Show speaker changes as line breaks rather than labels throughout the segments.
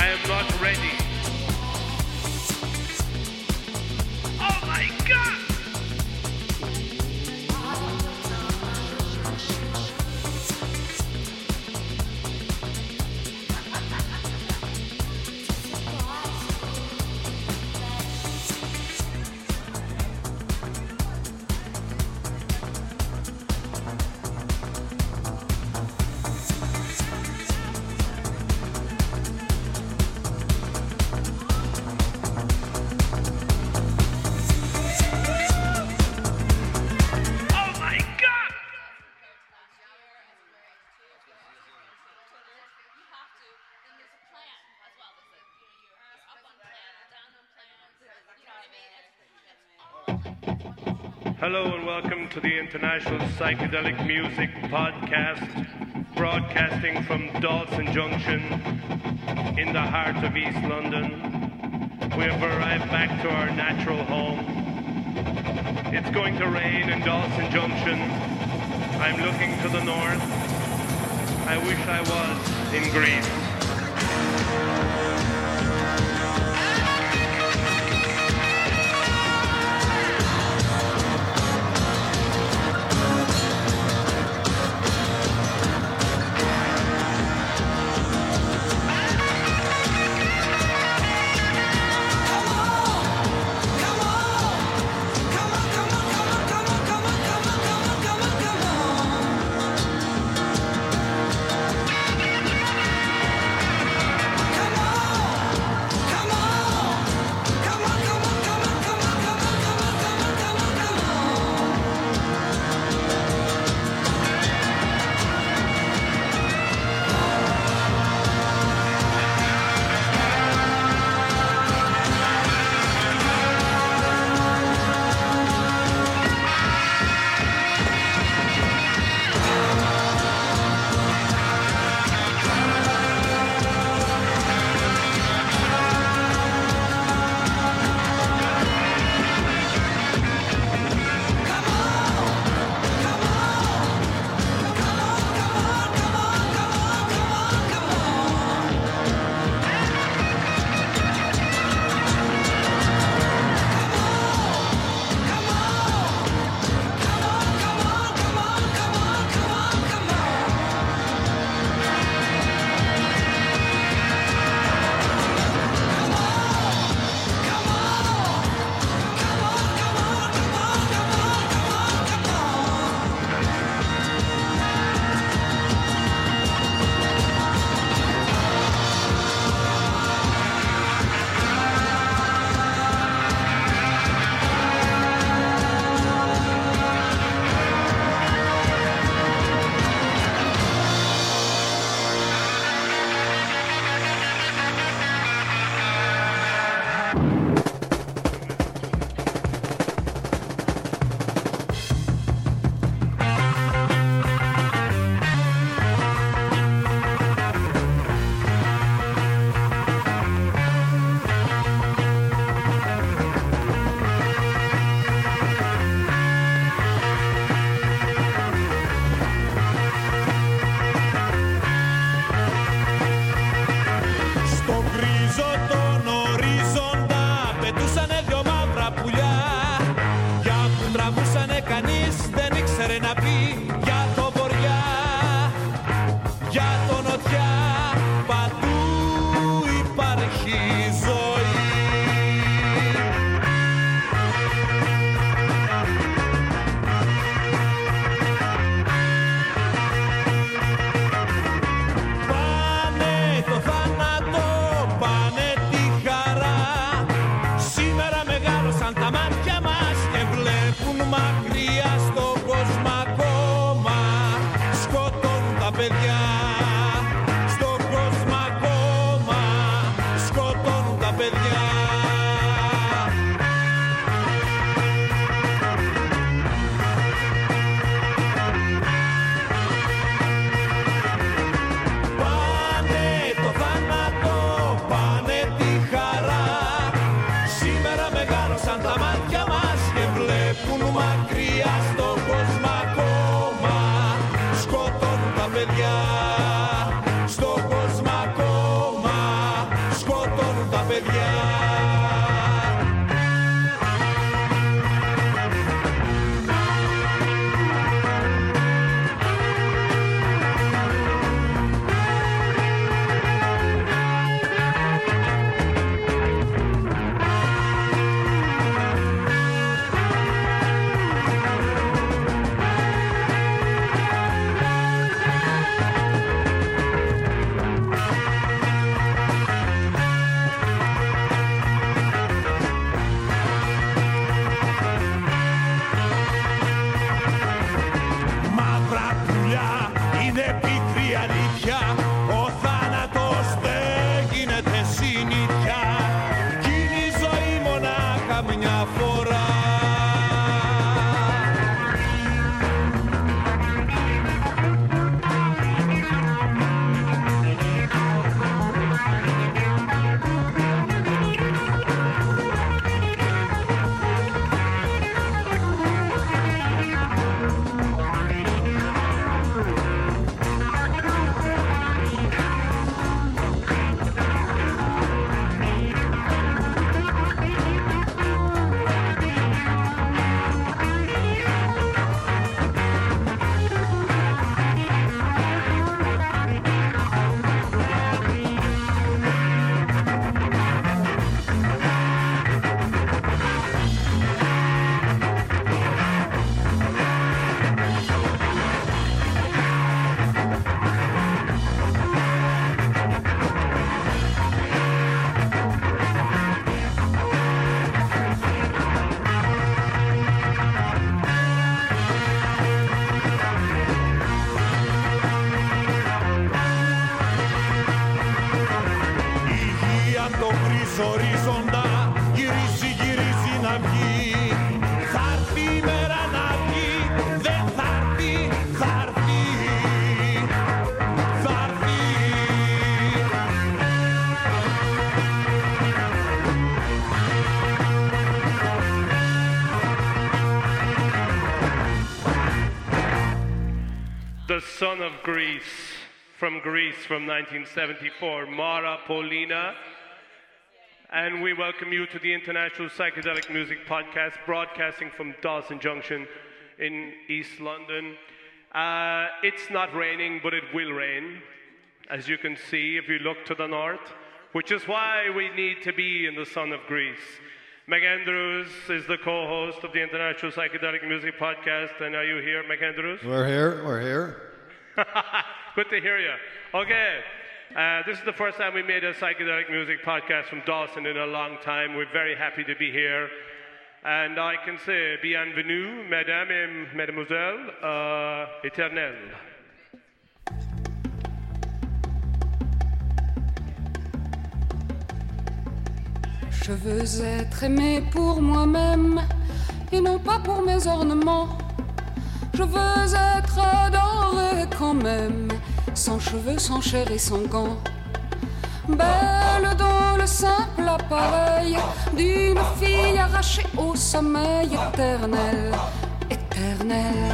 I am not welcome to the International Psychedelic Music Podcast, broadcasting from Dalston Junction in the heart of East London. We have arrived back to our natural home. It's going to rain in Dalston Junction. I'm looking to the north. I wish I was in Greece. From Greece from 1974, Mara Polina. And we welcome you to the International Psychedelic Music Podcast, broadcasting from Dalston Junction in East London. Uh, it's not raining, but it will rain, as you can see if you look to the north, which is why we need to be in the sun of Greece. McAndrews is the co host of the International Psychedelic Music Podcast. And are you here, McAndrews?
We're here. We're here.
Good to hear you. Okay. Uh, this is the first time we made a psychedelic music podcast from Dalston in a long time. We're very happy to be here. And I can say bienvenue, mesdames et mesdemoiselles, uh.
Je veux être aimé pour moi-même et non pas pour mes ornements. Je veux être adoré quand même, sans cheveux, sans chair et sans gants. Belle dans le simple appareil d'une fille arrachée au sommeil éternel, éternel.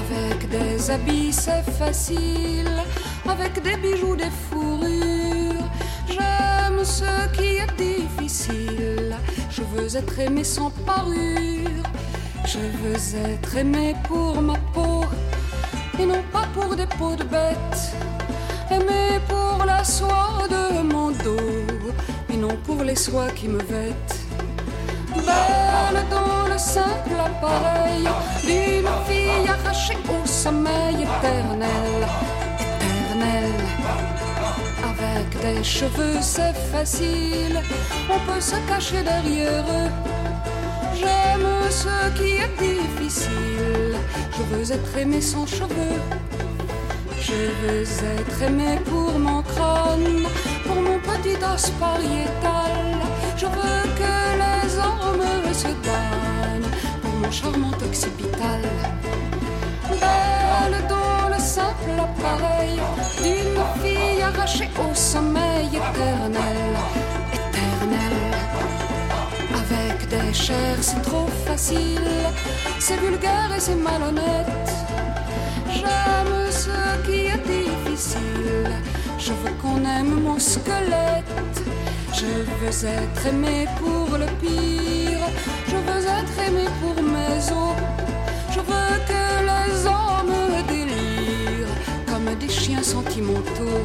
Avec des habits c'est facile, avec des bijoux, des fourrures. J'aime ce qui est difficile. Je veux être aimé sans parure. Je veux être aimé pour ma peau et non pas pour des peaux de bête. Aimé pour la soie de mon dos et non pour les soies qui me vêtent. Belle dans le simple appareil d'une fille arrachée au sommeil éternel, éternel. Avec des cheveux c'est facile, on peut se cacher derrière eux. J'aime ce qui est difficile, je veux être aimé sans cheveux. Je veux être aimé pour mon crâne, pour mon petit os pariétal. Je veux que les hommes se gagnent pour mon charmant occipital. Belle dans le simple appareil d'une fille arrachée au sommeil éternel t'es cher, c'est trop facile, c'est vulgaire et c'est malhonnête. J'aime ce qui est difficile, je veux qu'on aime mon squelette.
Je veux être aimé pour le pire, je veux être aimé pour mes os. Je veux que les hommes délirent comme des chiens sentimentaux.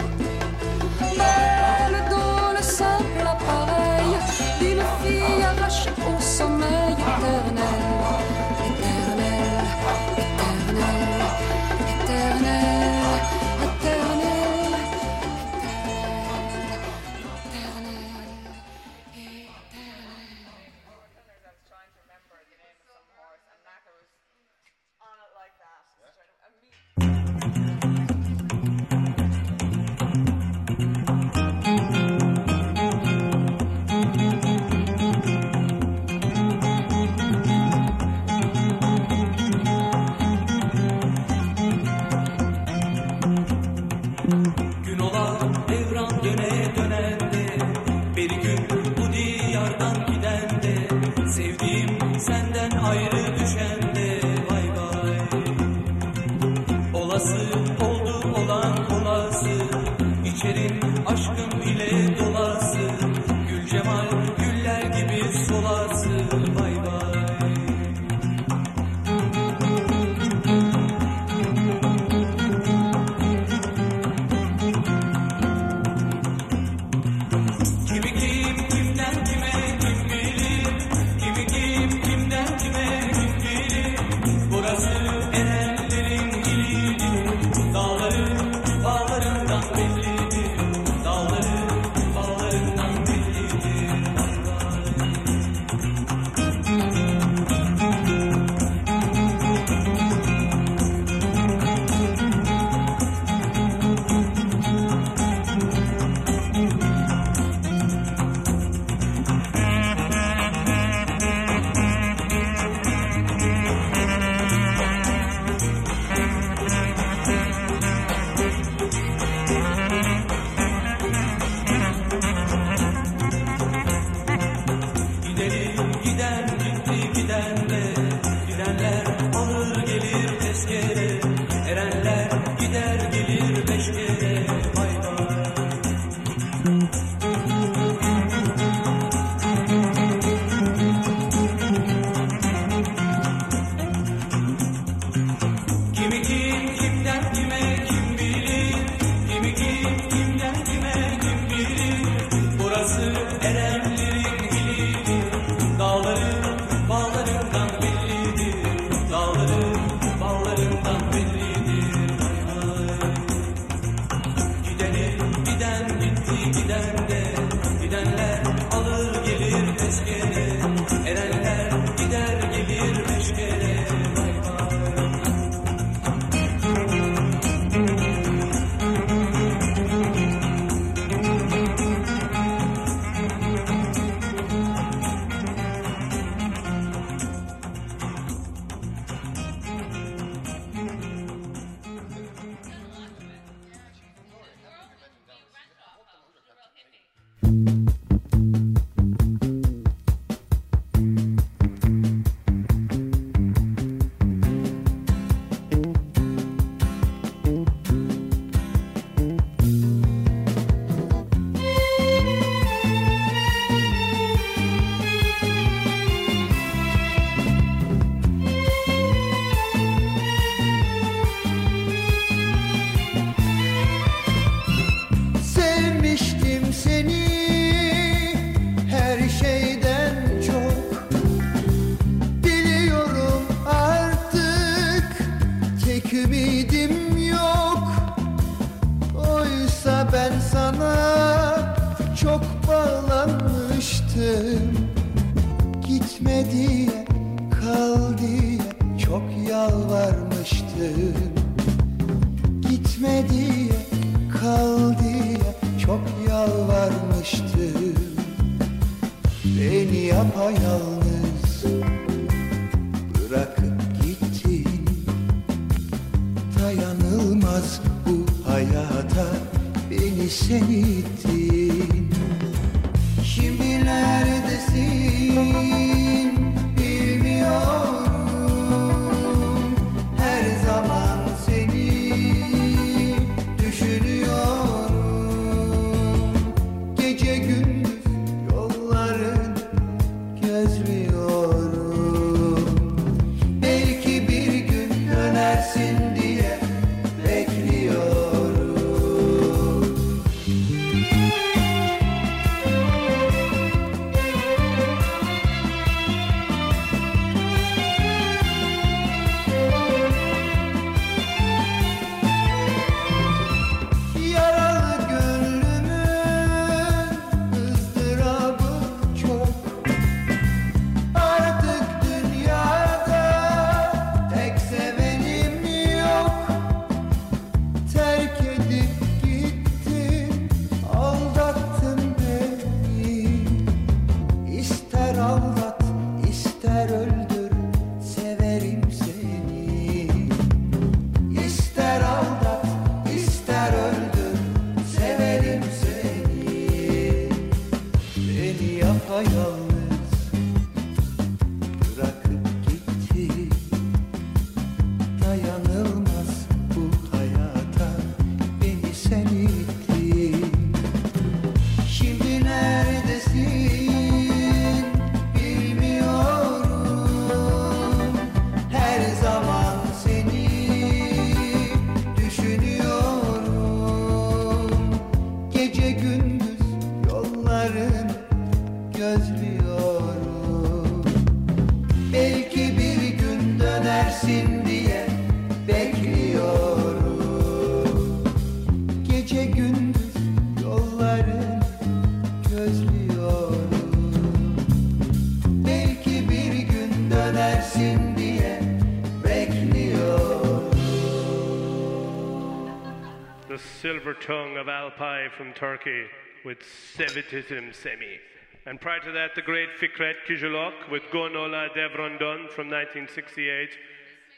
From Turkey with Sevitism Semi. And prior to that, the great Fikret Kızılok with Gün Ola Devran Döne from 1968.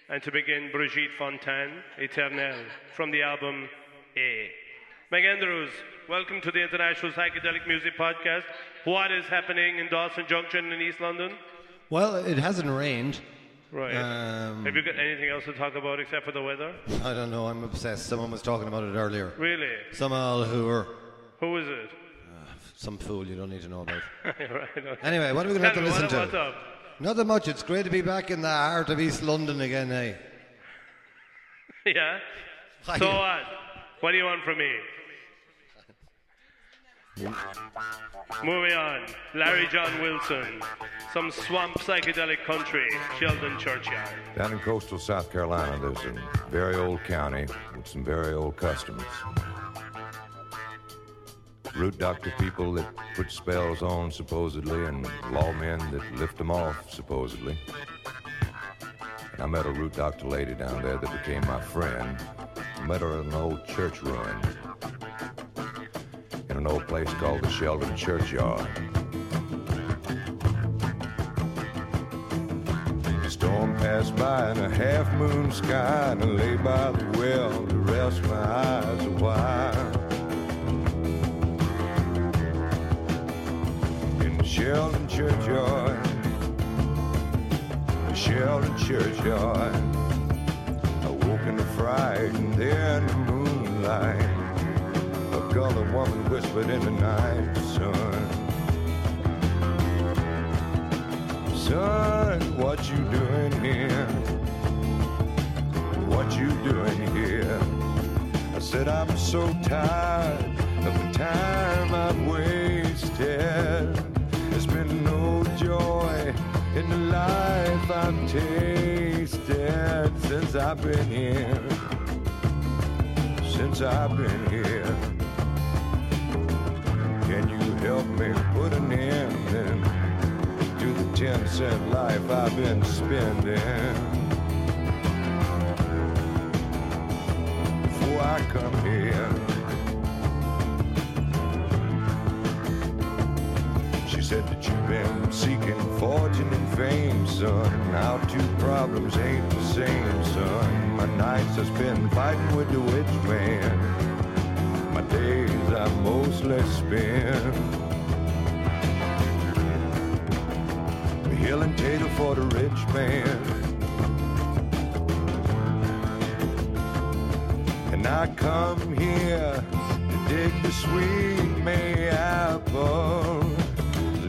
And to begin, Brigitte Fontaine, Eternel, from the album A. McAndrews, welcome to the International Psychedelic Music Podcast. What is happening in Dalston Junction in East London?
Well, it hasn't rained.
Right.
Um,
Have you got anything else to talk about except for the weather?
I don't know. I'm obsessed. Someone was talking about it earlier.
Really?
Some who are
Who is it?
some fool you don't need to know about.
right, okay.
Anyway, what are we going to have to listen
what,
to?
What's up?
Nothing much. It's great to be back in the heart of East London again, eh?
Yeah?
Hi.
So what? What do you want from me? Moving on. Larry Jon Wilson. Some swamp psychedelic country. Sheldon Churchyard.
Down in coastal South Carolina, there's a very old county with some very old customs. Root doctor people that put spells on, supposedly, and lawmen that lift them off, supposedly. And I met a root doctor lady down there that became my friend. I met her at an old church ruin in an old place called the Sheldon Churchyard. The storm passed by in a half moon sky, and I lay by the well to rest my eyes a while. In the Sheldon Churchyard, the Sheldon Churchyard, I woke in the fright, and there in the moonlight, a colored woman whispered in the night, son. Son, what you doing here? What you doing here? I said, I'm so tired of the time I've wasted. There's been no joy in the life I've tasted since I've been here. Since I've been here. Help me put an end to the 10 cent life I've been spending? Before I come here, she said that you've been seeking fortune and fame, son. Our two problems ain't the same, son. My nights I spend fighting with the witch man. My days I mostly spend Healing tater for the rich man. And I come here to dig the sweet May apple.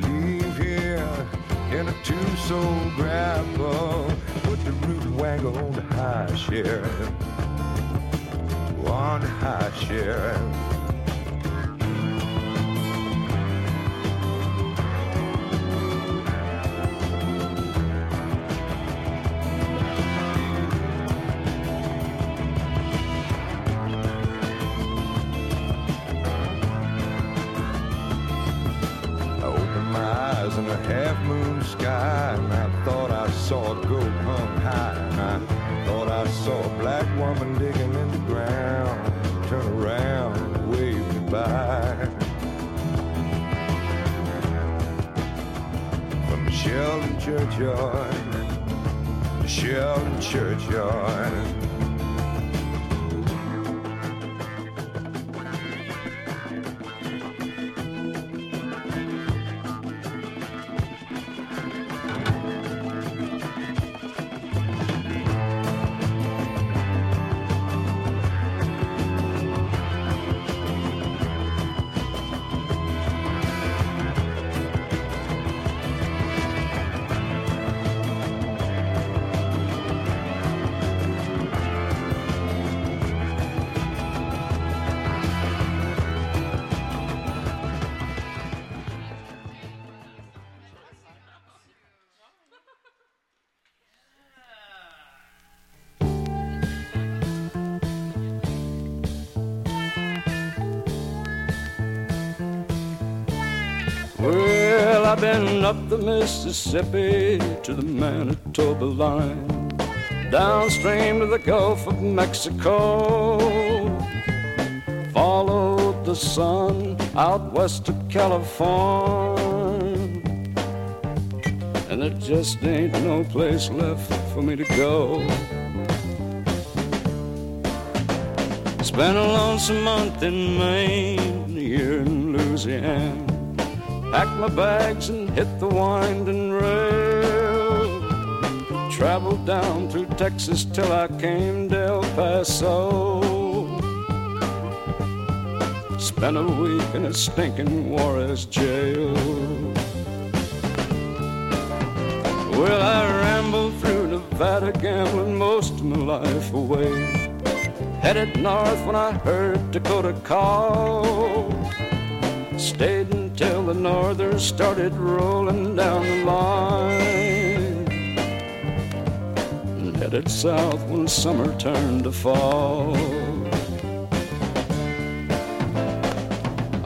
Leave here in a two-soul grapple. Put the root waggle on the high sheriff. On high sheriff. Saw a goat hung high and I thought I saw a black woman digging in the ground. Turn around and wave me by from Sheldon churchyard Sheldon churchyard
up the Mississippi to the Manitoba line, downstream to the Gulf of Mexico. Followed the sun out west of California, and there just ain't no place left for me to go. Spent a lonesome month in Maine, a year in Louisiana. Packed my bags and hit the winding rail. Traveled down through Texas till I came to El Paso. Spent a week in a stinking Juarez jail. Well, I rambled through Nevada, gambling most of my life away. Headed north when I heard Dakota call. Stayed until the northers started rolling down the line. And headed south when summer turned to fall.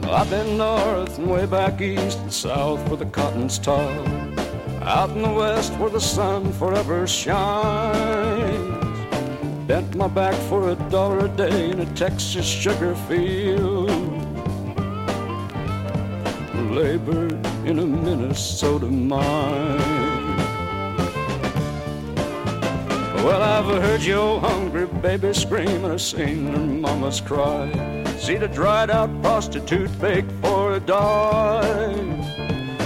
I've been north and way back east and south where the cotton's tall. Out in the west where the sun forever shines. Bent my back for a dollar a day in a Texas sugar field. Labored in a Minnesota mine. Well, I've heard your hungry baby scream and I've seen her mamas cry. Seen a dried out prostitute beg for a dime.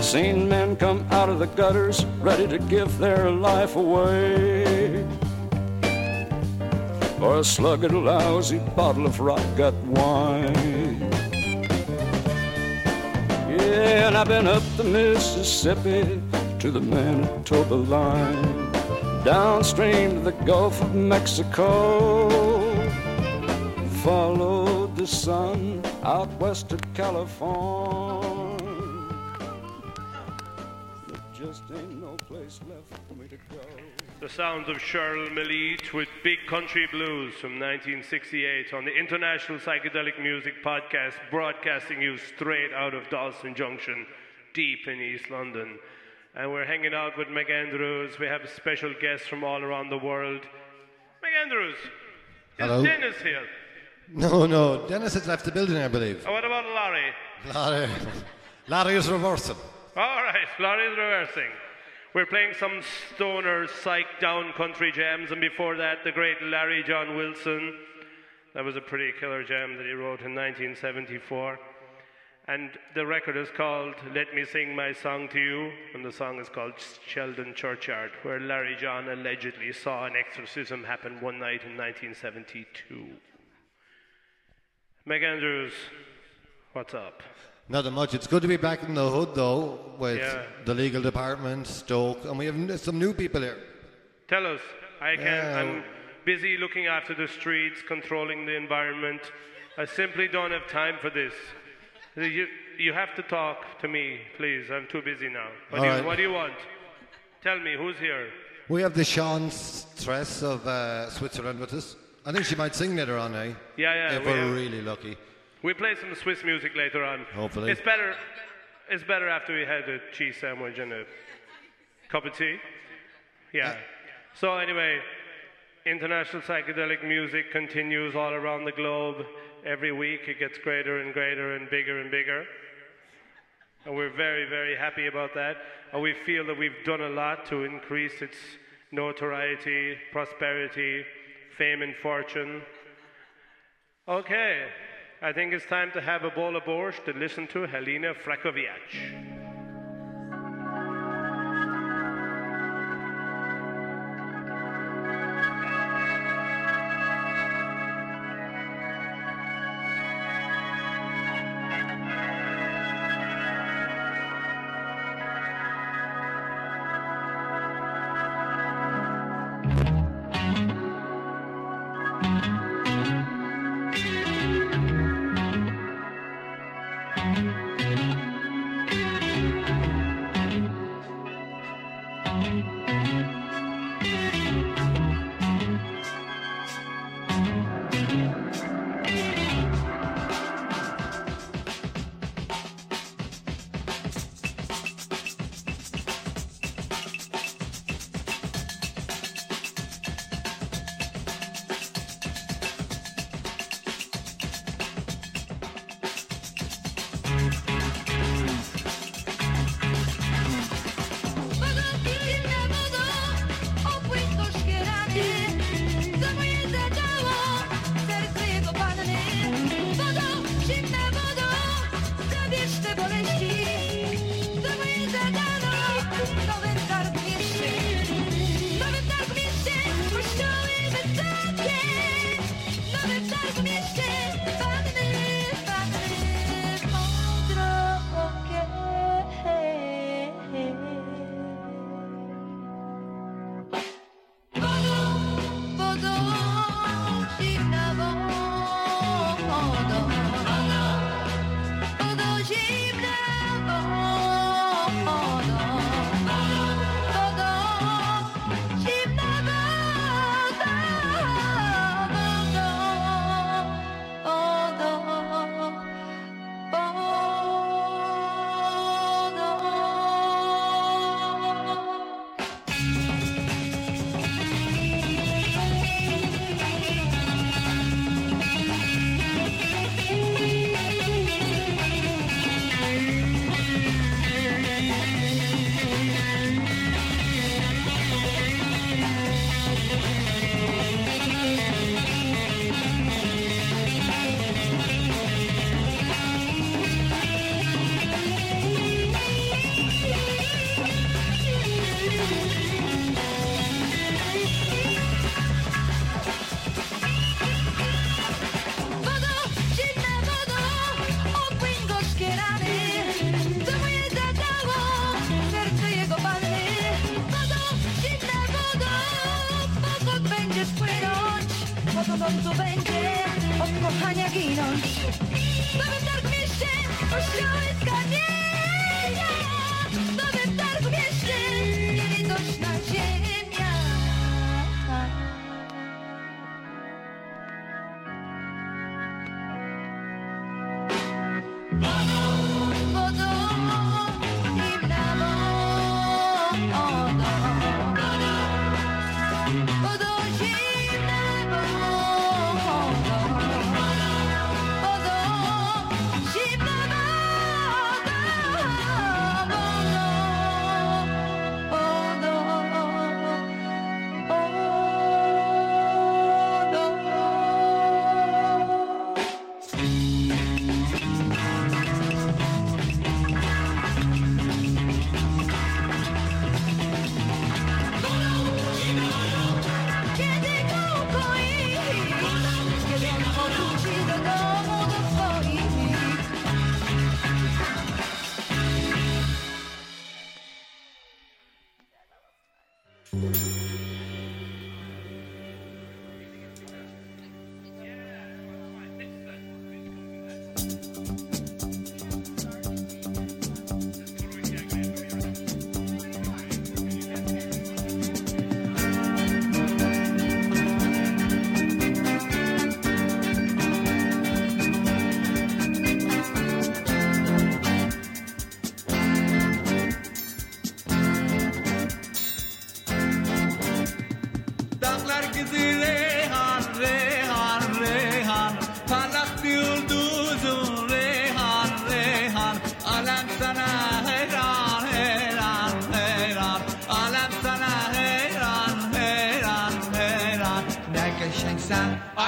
Seen men come out of the gutters ready to give their life away or a slug of lousy bottle of rot gut wine. Yeah, and I've been up the Mississippi to the Manitoba line, downstream to the Gulf of Mexico. Followed the sun out west of California. There just ain't no place left for me to go.
The sounds of Cheryl Millet with Big Country Blues from 1968 on the International Psychedelic Music Podcast, broadcasting you straight out of Dalston Junction, deep in East London. And we're hanging out with McAndrews. We have special guests from all around the world. Meg Andrews, is
Hello.
Dennis here?
No, no. Dennis has left the building, I believe.
Oh, what about Larry?
Larry, Larry is reversing.
All right, Larry's reversing. We're playing some stoner, psych down country jams, and before that, the great Larry Jon Wilson. That was a pretty killer jam that he wrote in 1974. And the record is called Let Me Sing My Song to You, and the song is called Sheldon Churchyard, where Larry Jon allegedly saw an exorcism happen one night in 1972. McAndrews, what's up?
Not that much. It's good to be back in the hood, though, with
Yeah.
the legal department, Stoke, and we have some new people here.
Tell us. I can.
Yeah.
I'm busy looking after the streets, controlling the environment. I simply don't have time for this. You, you have to talk to me, please. I'm too busy now. What, do, you,
right.
what do you want? Tell me, who's here?
We have the Sean Stress of uh, Switzerland with us. I think she might sing later on, eh?
Yeah, yeah.
If
we,
we're
have-
really lucky.
We play some Swiss music later on.
Hopefully.
It's better. It's better after we had a cheese sandwich and a cup of tea. Yeah. So anyway, international psychedelic music continues all around the globe. Every week it gets greater and greater and bigger and bigger. And we're very, very happy about that. And we feel that we've done a lot to increase its notoriety, prosperity, fame, and fortune. Okay, I think it's time to have a bowl of borscht to listen to Helena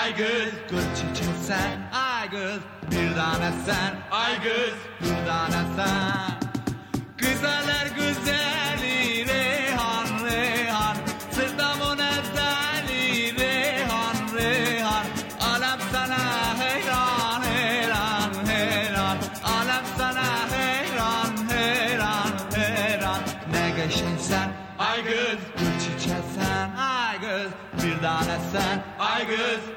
Aygül Göz göz çiçin sen. Aygül Bir tane sen. Aygül Bir tane sen. Güzeller güzel.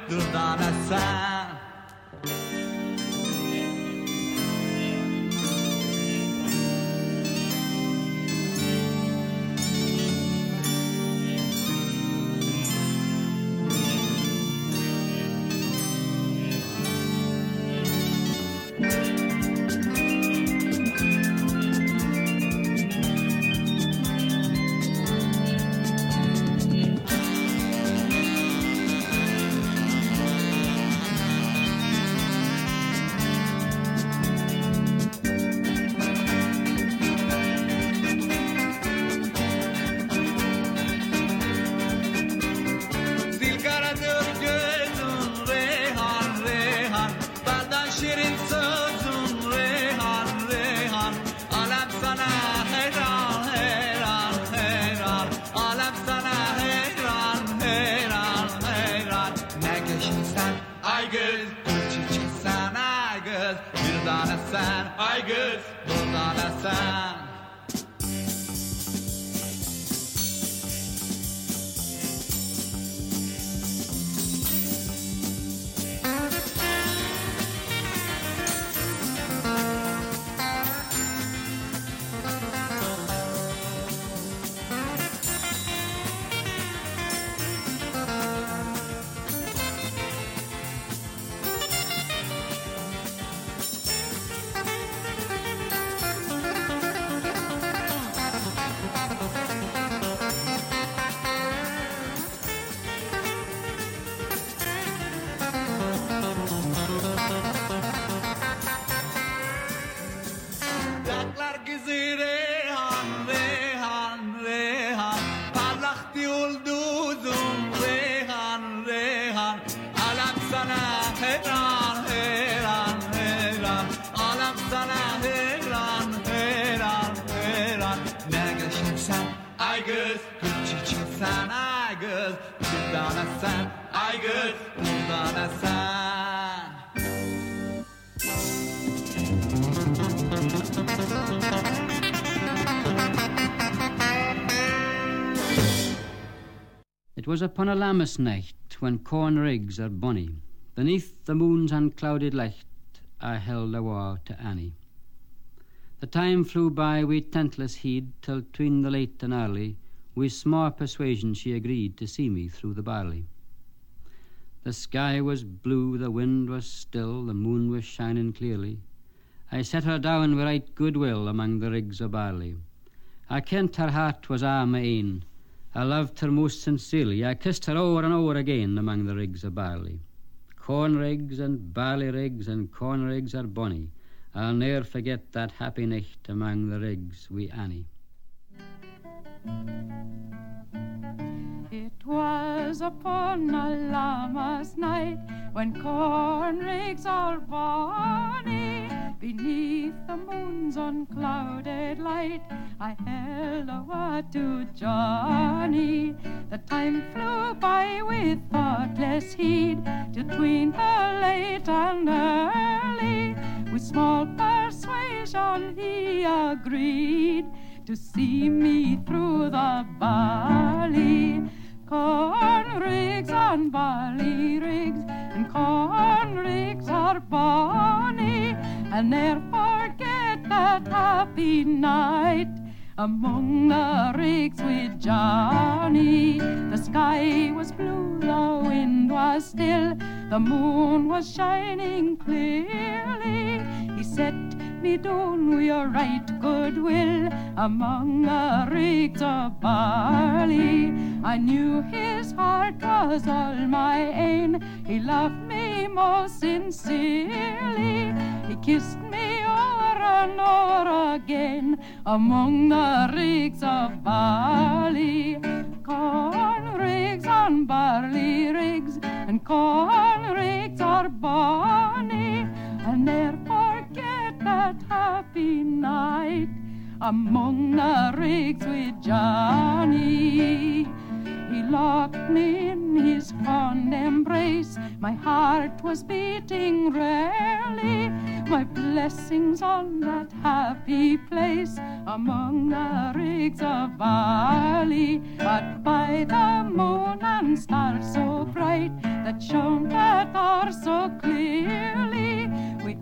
devant la salle. Frakoviac. Aigız dudalasan Yaklar
It was upon a Lammas night when corn rigs are bonny. Beneath the moon's unclouded light, I held a war to Annie. The time flew by wi' tentless heed till tween the late and early, wi' small persuasion she agreed to see me through the barley. The sky was blue, the wind was still, the moon was shining clearly. I set her down wi' right goodwill among the rigs o' barley. I kent her heart was a' my ain. I loved her most sincerely. I kissed her o'er and o'er again among the rigs o' barley. Corn rigs and barley rigs and corn rigs are bonny. I'll ne'er forget that happy night among the rigs wi' Annie.
It was upon a lammas night when corn rigs all bonny beneath the moon's unclouded light. I held a word to Johnny. The time flew by with thoughtless heed between the late and early. With small persuasion he agreed to see me through the barley. Corn rigs and barley rigs and corn rigs are bonny. I'll ne'er forget that happy night among the rigs with Johnny. The sky was blue, the wind was still, the moon was shining clearly. He set me down with your right goodwill among the rigs of barley. I knew his heart was all my ain. He loved me most sincerely. He kissed me o'er and o'er again among the rigs of barley. Corn rigs and barley rigs and corn rigs are bonny. Ne'er forget that happy night among the rigs with Johnny. He locked me in his fond embrace. My heart was beating rarely. My blessings on that happy place among the rigs of barley. But by the moon and stars so bright that shone that hour so clearly, we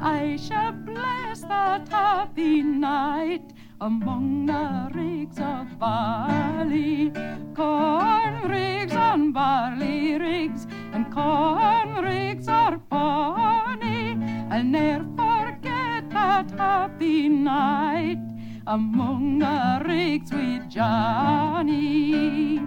I shall bless that happy night among the rigs of barley. Corn rigs and barley rigs and corn rigs are bonny. I'll ne'er forget that happy night among the rigs with Johnny.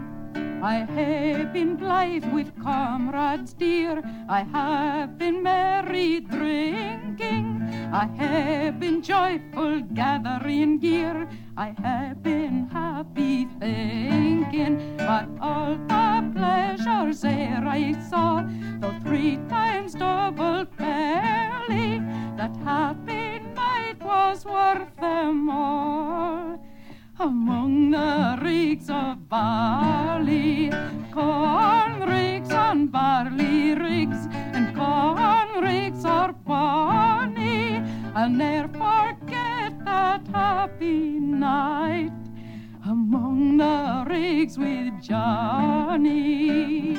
I have been blithe with comrades dear. I have been merry drinking. I have been joyful gathering gear. I have been happy thinking. But all the pleasures ere I saw, though three times double fairly, that happy night was worth them all among the rigs of barley, corn rigs and barley rigs, and corn rigs are bonny. I'll ne'er forget that happy night among the rigs with Johnny.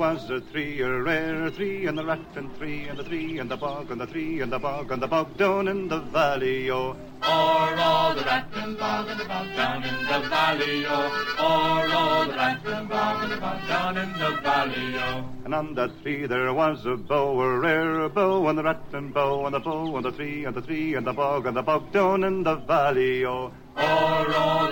Was a three, a rare three, and the rat and three, and the three, and the bog, and the three, and the bog, and the bog down in the valley, oh.
O'er all oh, the rat and bog and the bog down in the valley, oh. O'er all oh, the rat and bog and the bog down in the valley, oh.
And on that tree there was a bow, a rare bow, and the rat and bow, and the bow, and the three, and the three, and the bog, and the bog down in the valley, oh.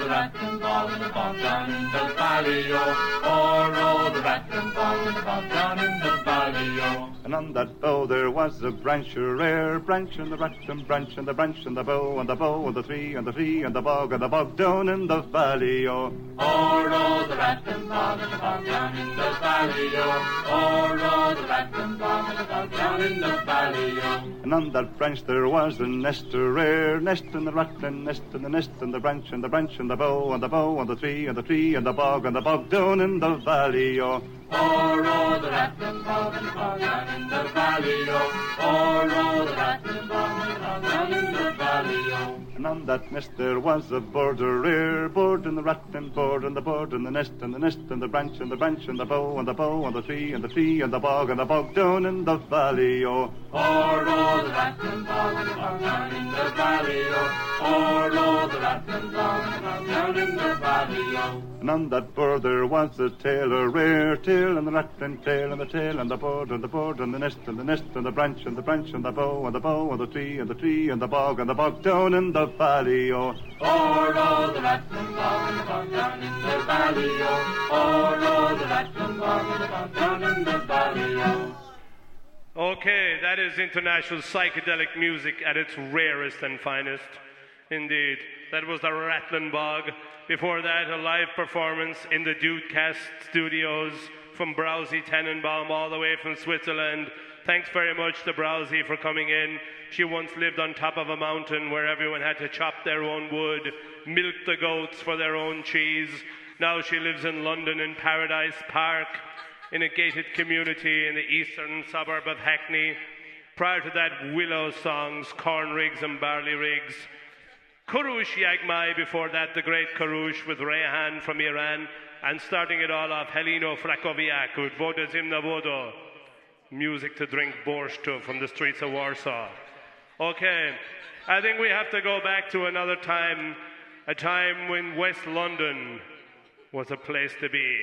O'er all the rat and bog and the bog down in the valley, oh. O'er all the rat and bog and the bog down in the valley, oh.
And on that bow there was a branch, a rare branch, and the rat and branch, and the branch, and the bow, and the bow, and the three, and the three, and the bog, and the bog down in the valley, oh.
All the rat and bog and down in the valley, oh. O'er all the rat and bog and down in the valley, oh.
And on that branch there was a nest, a rare nest, and the rat and nest, and the nest, and the branch, and the branch, and the bow, and the bow, and the tree, and the tree, and the bog, and the bog down in the valley, oh.
O'er all the rat and bog and the bog down in the valley, oh. O'er all the rat and bog and the bog down in the valley, oh.
And on that nest there was a bird, a rare bird, and the rat and bird, and the bird, and the nest, and the nest, and the branch, and the branch, and the bow, and the bow, and the tree, and the tree, and the bog, and the bog down in the valley, oh.
O'er all the rat and bog and the bog down in the valley, oh. O'er all the rat and bog and the bog down in the valley, oh.
And on that bird there was a tail, a rare tail, and the rat and tail, and the tail, and the bird, and the bird, and the nest, and the nest, and the branch, and the branch, and the bow, and the bow, and the tree, and the tree, and the bog, and the bog down in the valley, oh.
O'er the rat and bog and the down in the valley, oh. O'er the rat and bog and the down in the valley, oh.
Okay, that is international psychedelic music at its rarest and finest. Indeed, that was the Rattling Bog. Before that, a live performance in the DOODcast studios from Browsy Tenenbaum all the way from Switzerland. Thanks very much to Browsy for coming in. She once lived on top of a mountain where everyone had to chop their own wood, milk the goats for their own cheese. Now she lives in London in Paradise Park in a gated community in the eastern suburb of Hackney. Prior to that, Willow songs, Corn Rigs and Barley Rigs. Kourosh Yaghmaei, before that, the great Kourosh with Rehan from Iran, and starting it all off, Helino Frakowiak with Voda Zimna Vodo. Music to drink borscht to from the streets of Warsaw. Okay, I think we have to go back to another time, a time when West London was a place to be.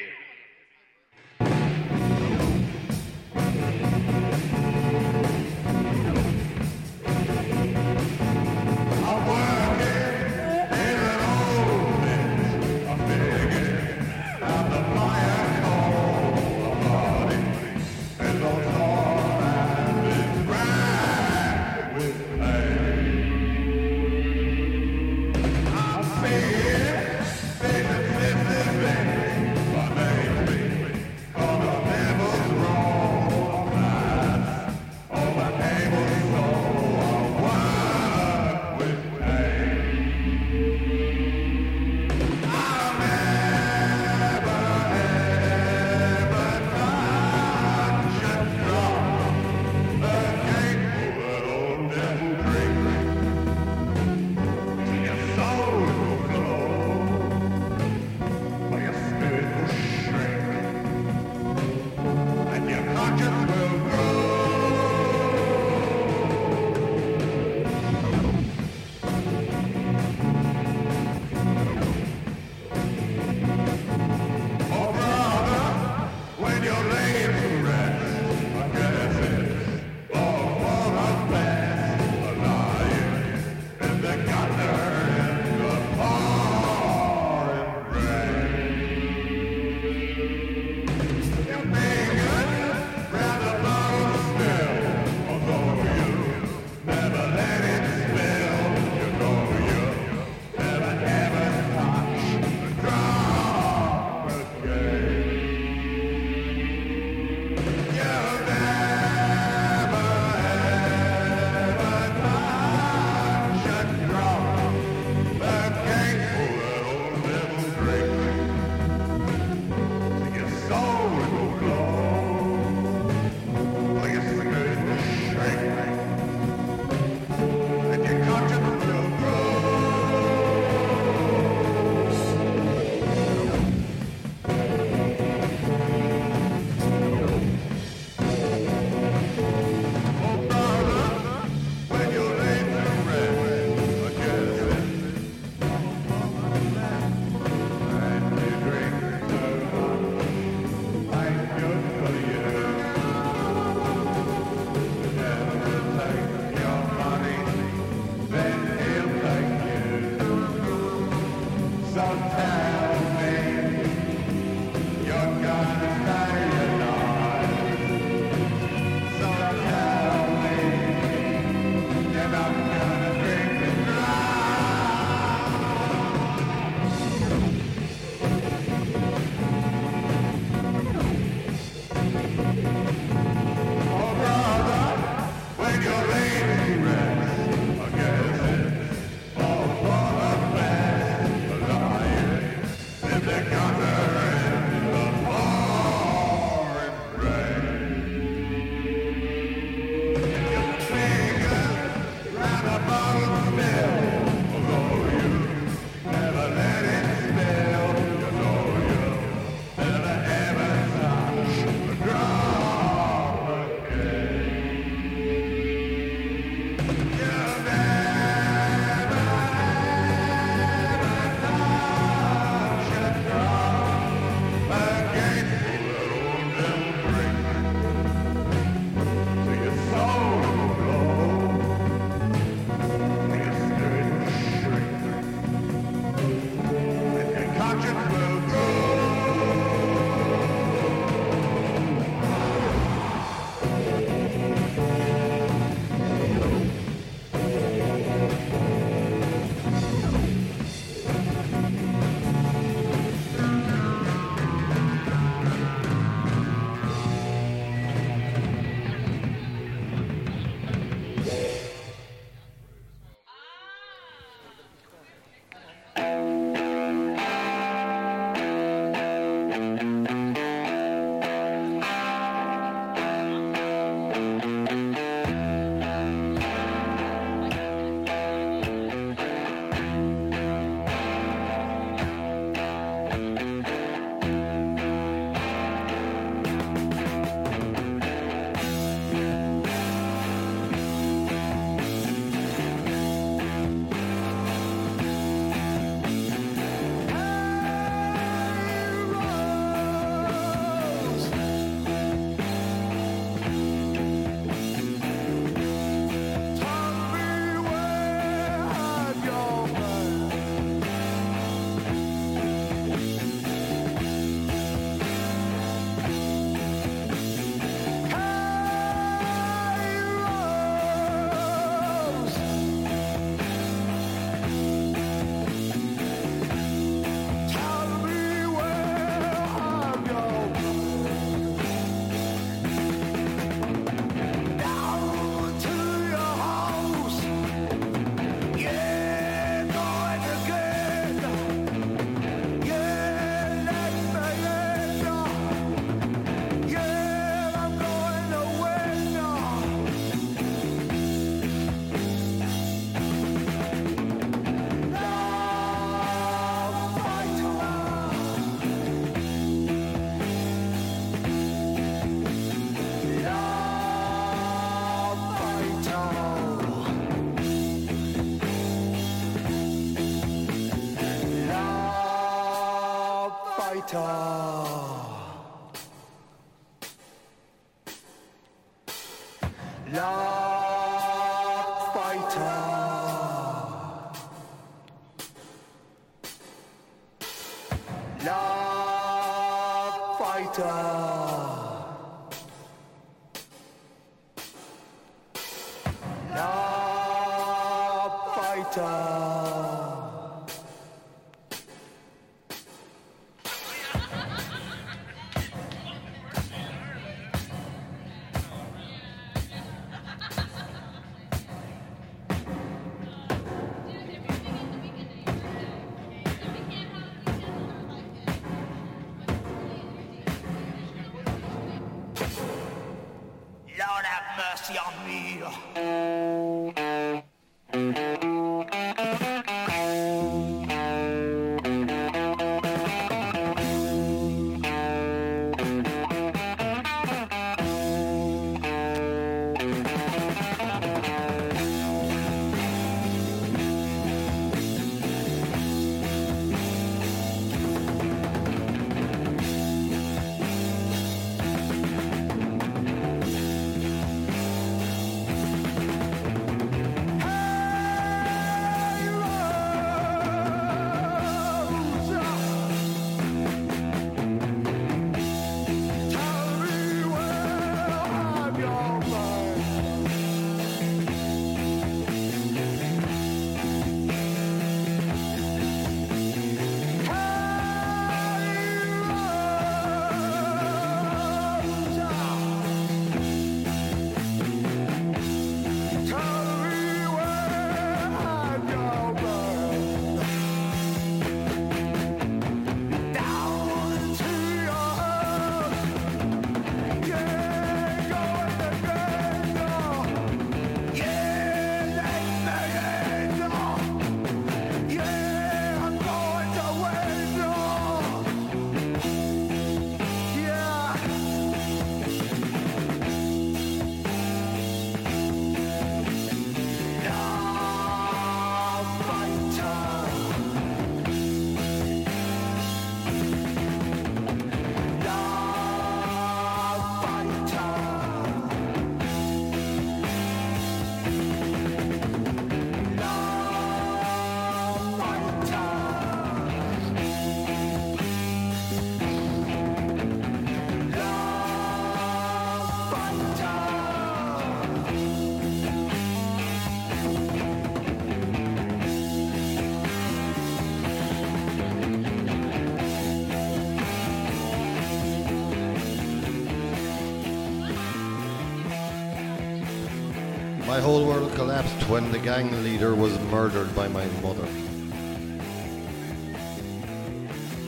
My whole world collapsed when the gang leader was murdered by my mother.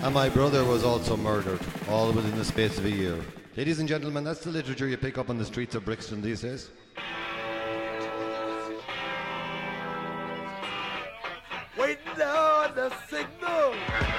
And my brother was also murdered, all within the space of a year. Ladies and gentlemen, that's the literature you pick up on the streets of Brixton these days.
Waiting on the signal!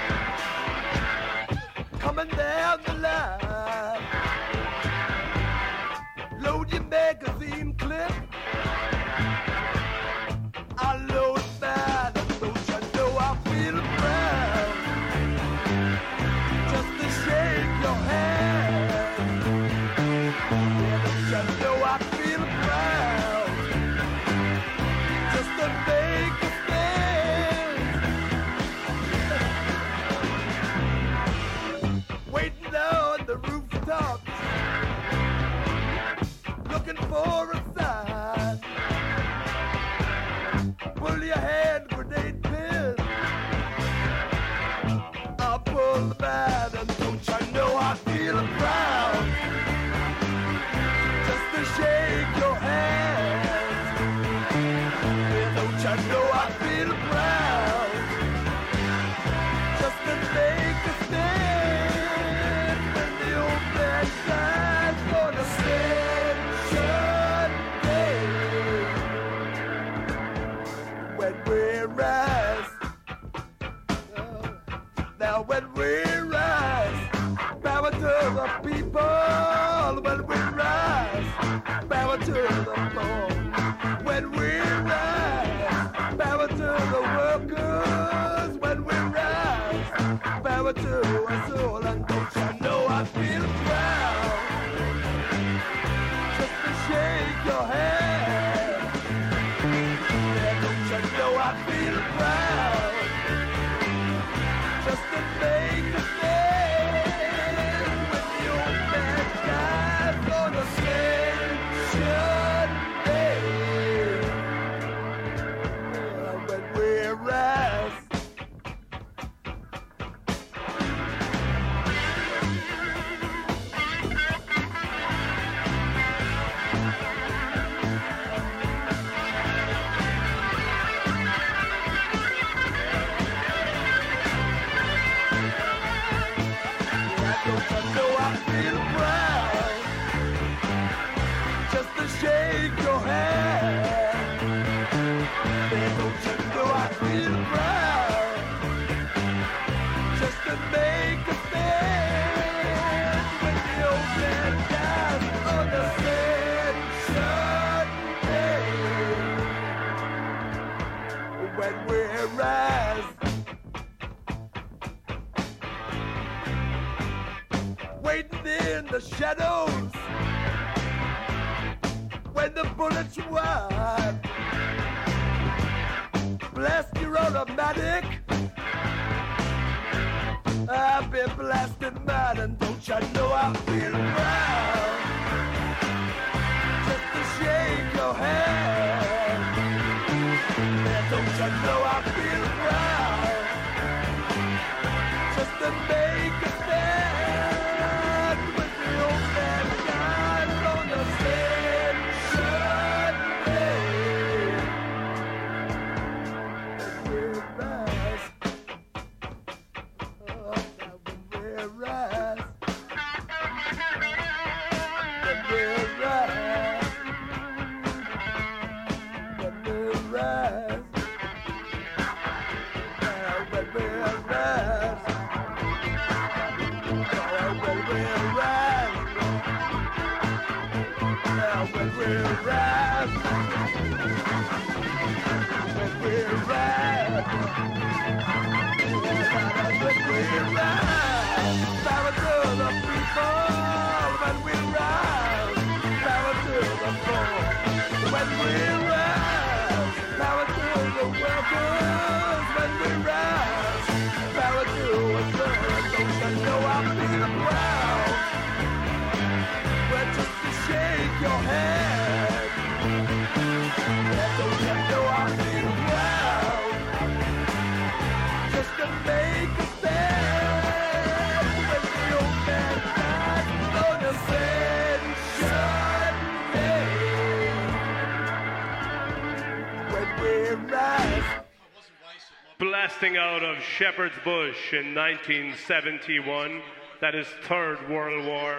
Blasting
out of Shepherd's Bush in 1971. That is Third World War.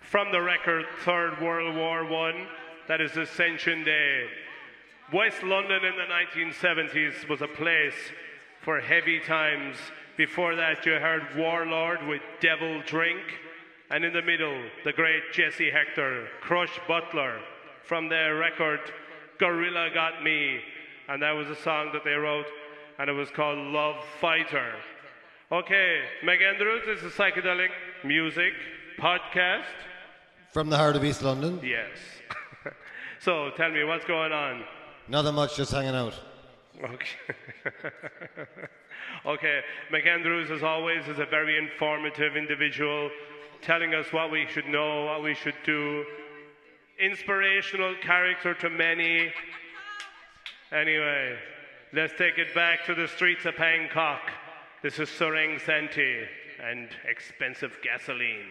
From the record Third World War One, that is Ascension Day. West London in the 1970s was a place for heavy times. Before that, you heard Warlord with Devil Drink. And in the middle, the great Jesse Hector, Crushed Butler, from their record Gorilla Got Me. And that was a song that they wrote, and it was called Love Fighter. Okay, McAndrews is a psychedelic music podcast.
From the heart of East London.
Yes. so tell me, what's going on?
Nothing much, just hanging out.
Okay. okay, McAndrews, as always, is a very informative individual, telling us what we should know, what we should do. Inspirational character to many. Anyway, let's take it back to the streets of Bangkok. This is Sroeng Santi and expensive gasoline.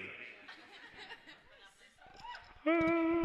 Ah.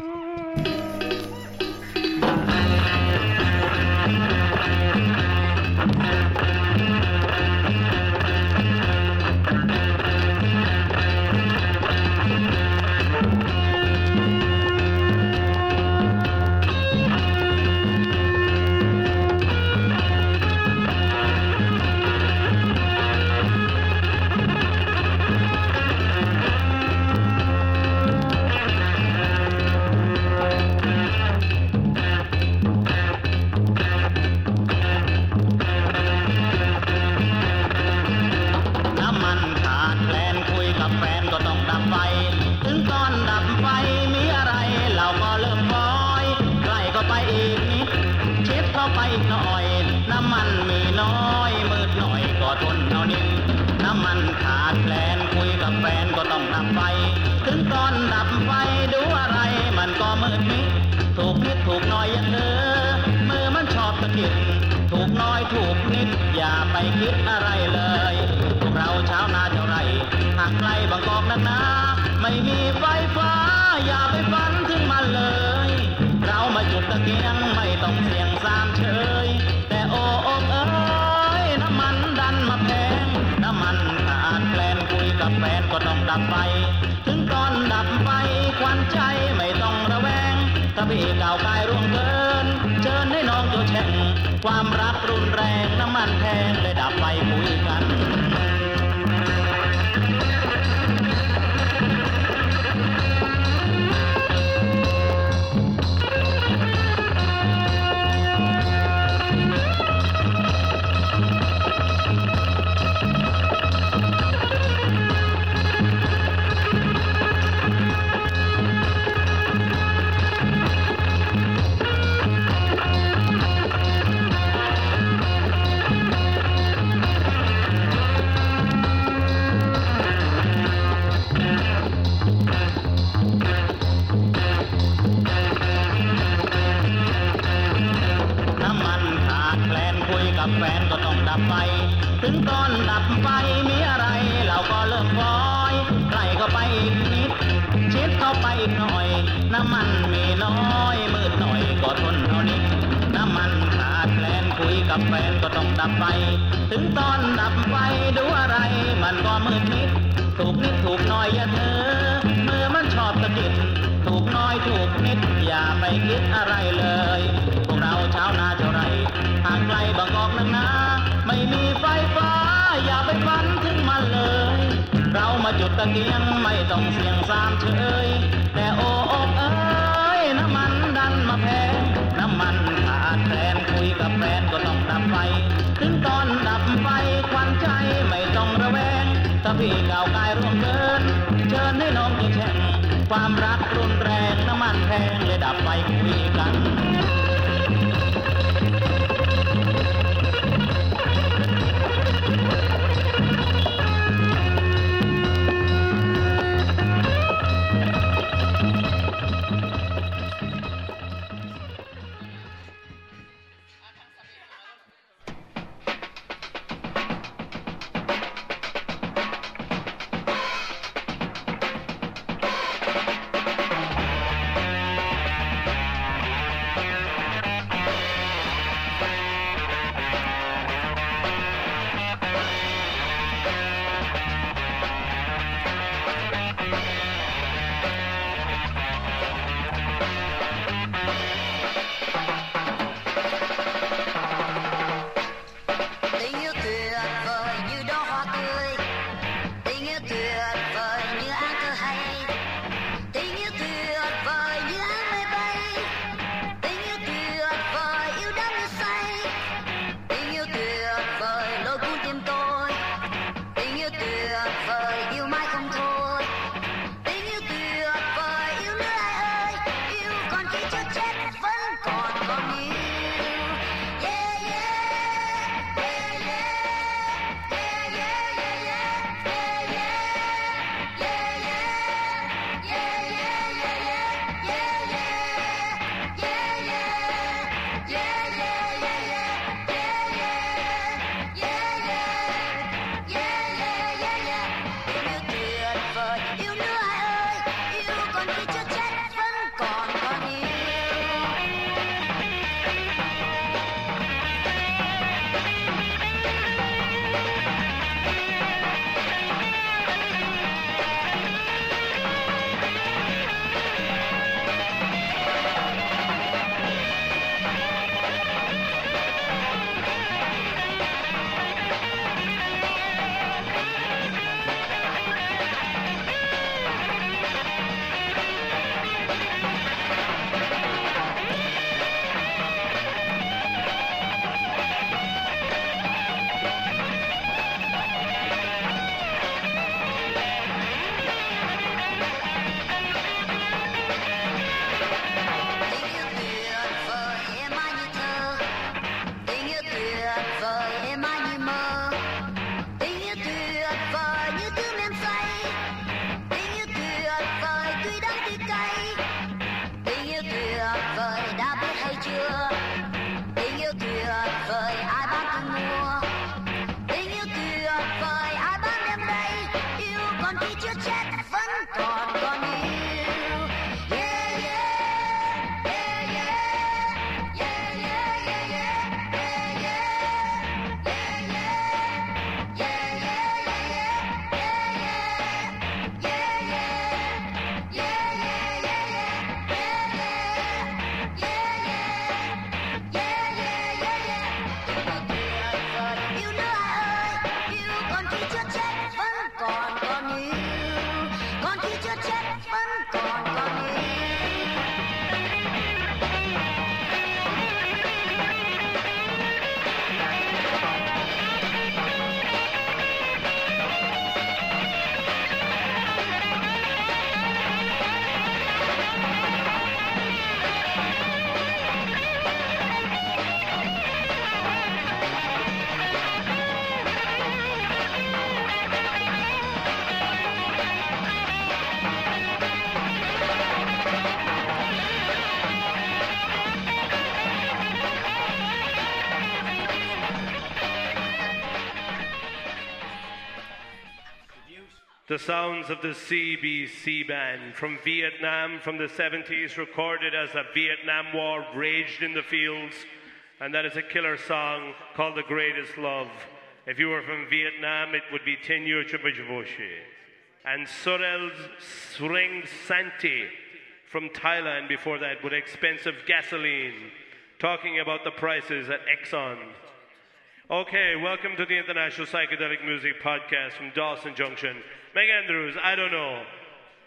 บไฟ ถึงตอนดับไฟดูอะไร มันก็มืดมิด ถูกนิดถูกน้อยอย่าเธอมือมันชอบตะกิดถูกน้อยถูกนิด อย่าไปคิดอะไรเลย พวกเราชาวนาเท่าไรห่างไกลบางกอกนักนาไม่มีไฟฟ้า อย่าไปฝันถึงมันเลย เรามาจุดตะเกียงไม่ต้องเสี่ยงสามเฉยแต่โอ
like
me. sounds of the CBC band from Vietnam from the 70s, recorded as the Vietnam War raged in the fields. And that is a killer song called The Greatest Love. If you were from Vietnam, it would be Tenyo Chabajavoshi. And Sorel Sroeng Santi from Thailand before that with expensive gasoline, talking about the prices at Exxon. Okay, welcome to the International Psychedelic Music Podcast from Dalston Junction. McAndrews, I don't know.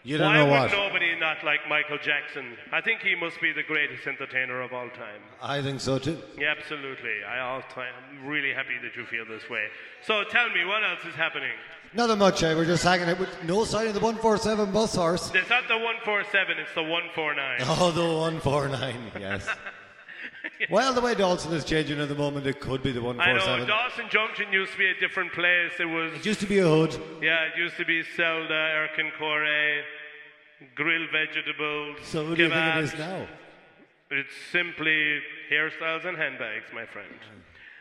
You don't
Why
know
would
what?
nobody not like Michael Jackson? I think he must be the greatest entertainer of all time.
I think so too.
Yeah, absolutely. I, I'm really happy that you feel this way. So tell me, what else is happening?
Nothing much. Eh? We're just hanging out. With no sign of the 147 bus horse.
It's not the 147, it's the 149.
Oh, the 149, yes. well, the way Dalston is changing at the moment, it could be the one.
I know. Dalston Junction used to be a different place. It was.
It used to be a hood.
Yeah, it used to be Selda, Erkin Koray, grilled vegetables.
So what do you think it is now?
It's simply hairstyles and handbags, my friend.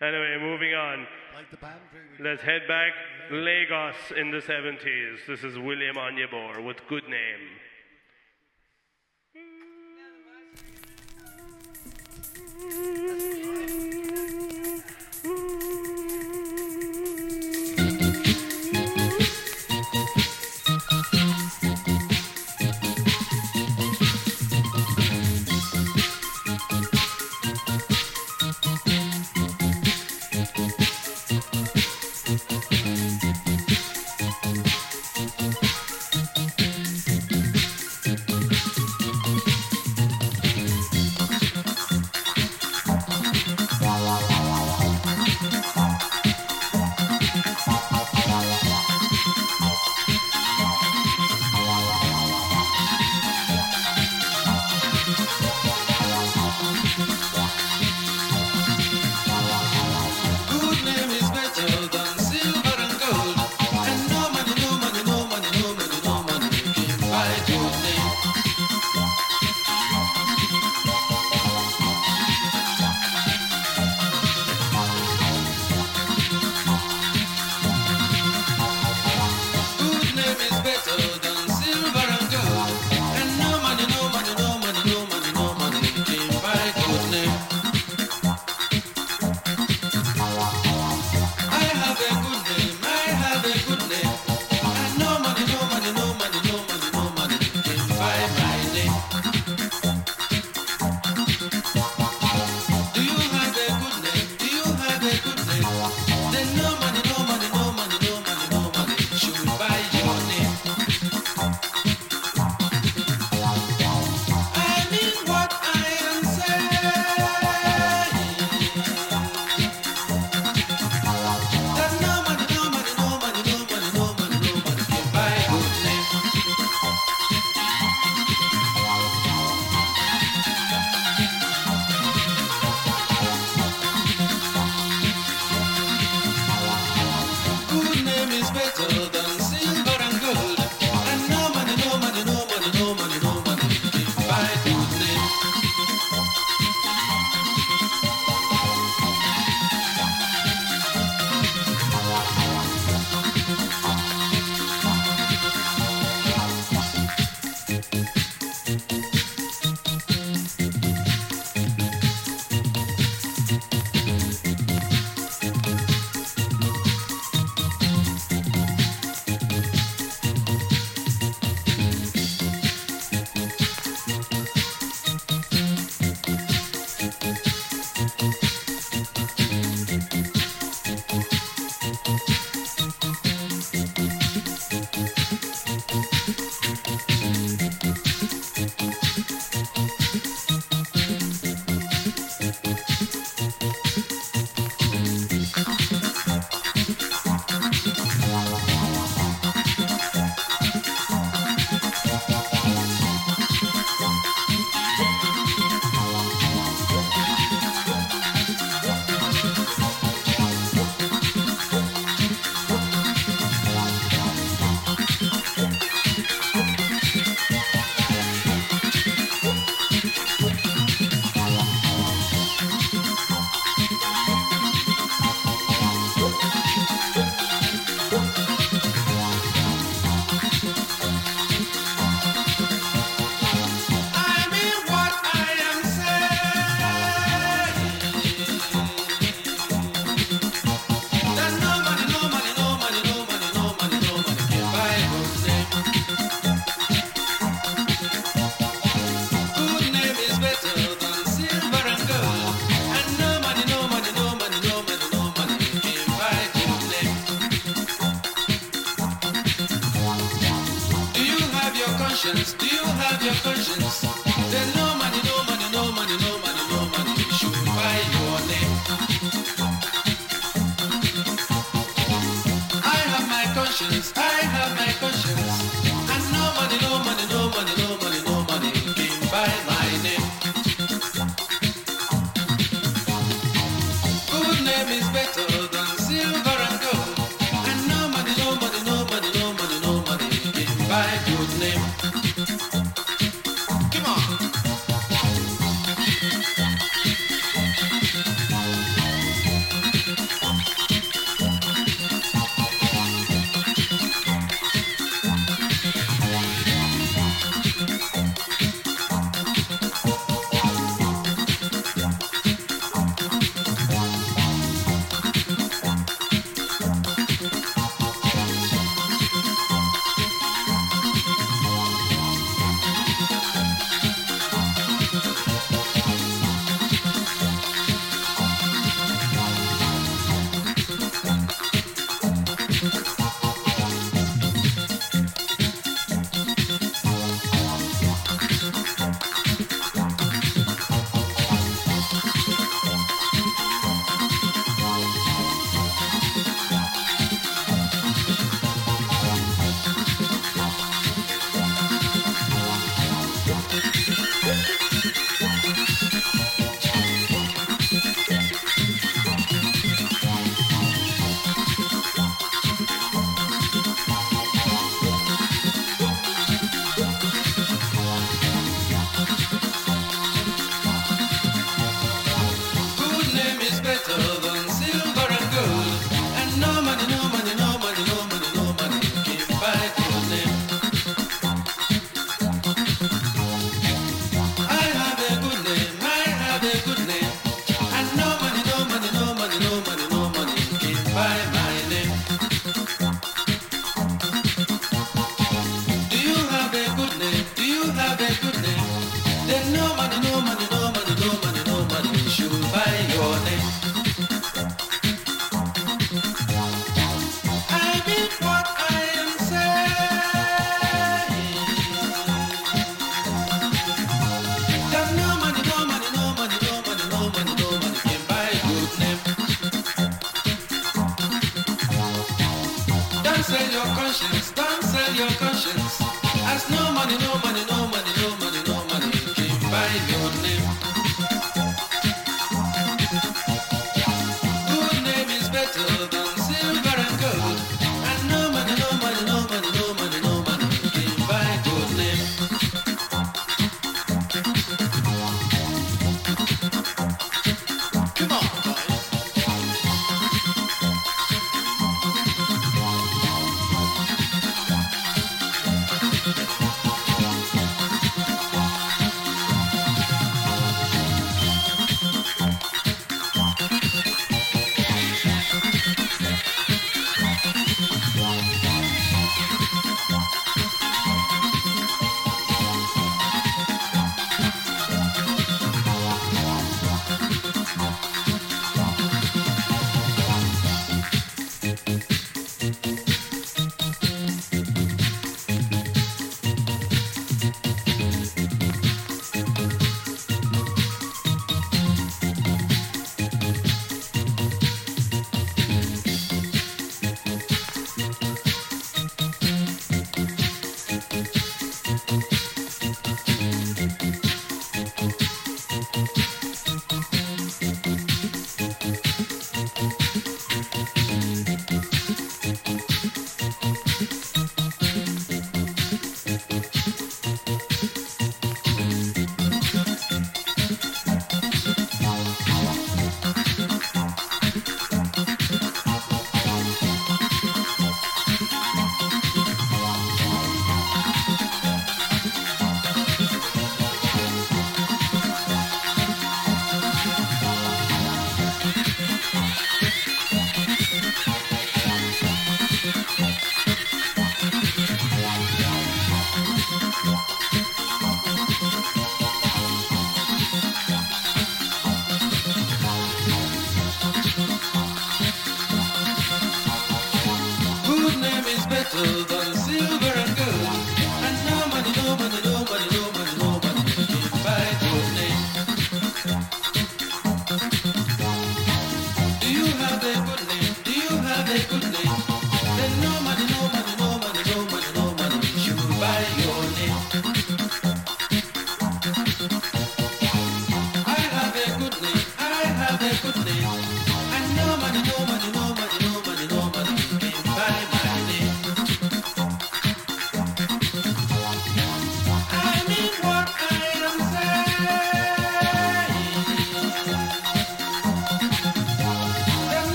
Anyway, moving on. Like Let's head back Lagos in the 70s. This is William Onyeabor with Good Name. Mm-hmm.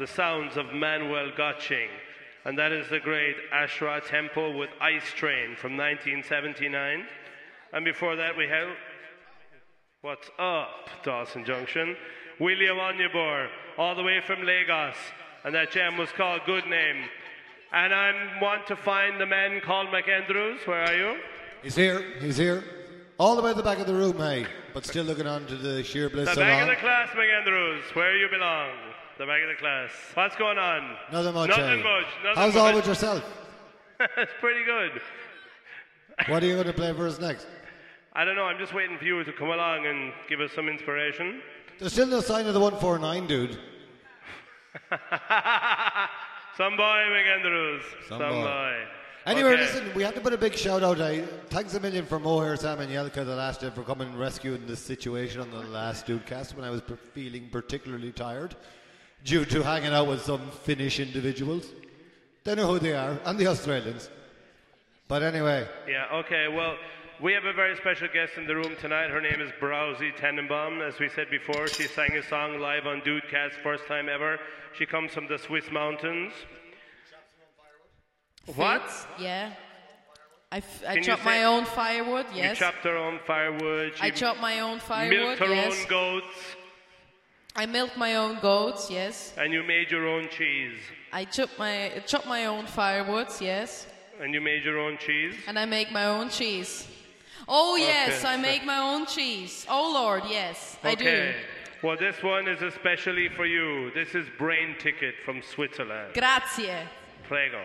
The sounds of Manuel Göttsching. And that is the great Ash Ra Tempel with Ice Train from 1979. And before that, we have What's Up, Dalston Junction. William Onyeabor, all the way from Lagos. And that jam was called Good Name. And I want to find the man called McAndrews. Where are you?
He's here. He's here. All the way at the back of the room, hey, but still looking on to the sheer bliss
The back of the class, McAndrews. Where you belong. The back of the class. What's going on?
Nothing much.
Nothing
eh?
much. Nothing
How's
much.
all with yourself?
it's pretty good.
What are you going to play for us next?
I don't know. I'm just waiting for you to come along and give us some inspiration.
There's still no sign of the 149 dude.
Some boy, McAndrews. Some,
Some boy.
boy.
Anyway,
Okay.
listen, we have to put a big shout out. I, thanks a million for Mohair, Sam, and Yelka the last day for coming and rescuing this situation on the last DOODcast when I was per- feeling particularly tired due to hanging out with some Finnish individuals. They know who they are, and the Australians. But anyway,
Yeah, okay. Well, we have a very special guest in the room tonight. Her name is Browsy Tenenbaum. As we said before, she sang a song live on DOODcast, first time ever. She comes from the Swiss mountains. What?
Yeah. I, f- I
Can you
chop my own firewood, yes.
You chopped her own firewood.
I
you
chop my own firewood,
Milked her
yes.
own goats.
I milk my own goats, yes.
And you made your own cheese.
I chop my chop my own firewoods, yes.
And you made your own cheese.
And I make my own cheese. Oh yes,
Okay.
I make my own cheese. Oh Lord, yes, I do.
okay. Well, this one is especially for you. This is Brainticket from Switzerland.
Grazie.
Prego.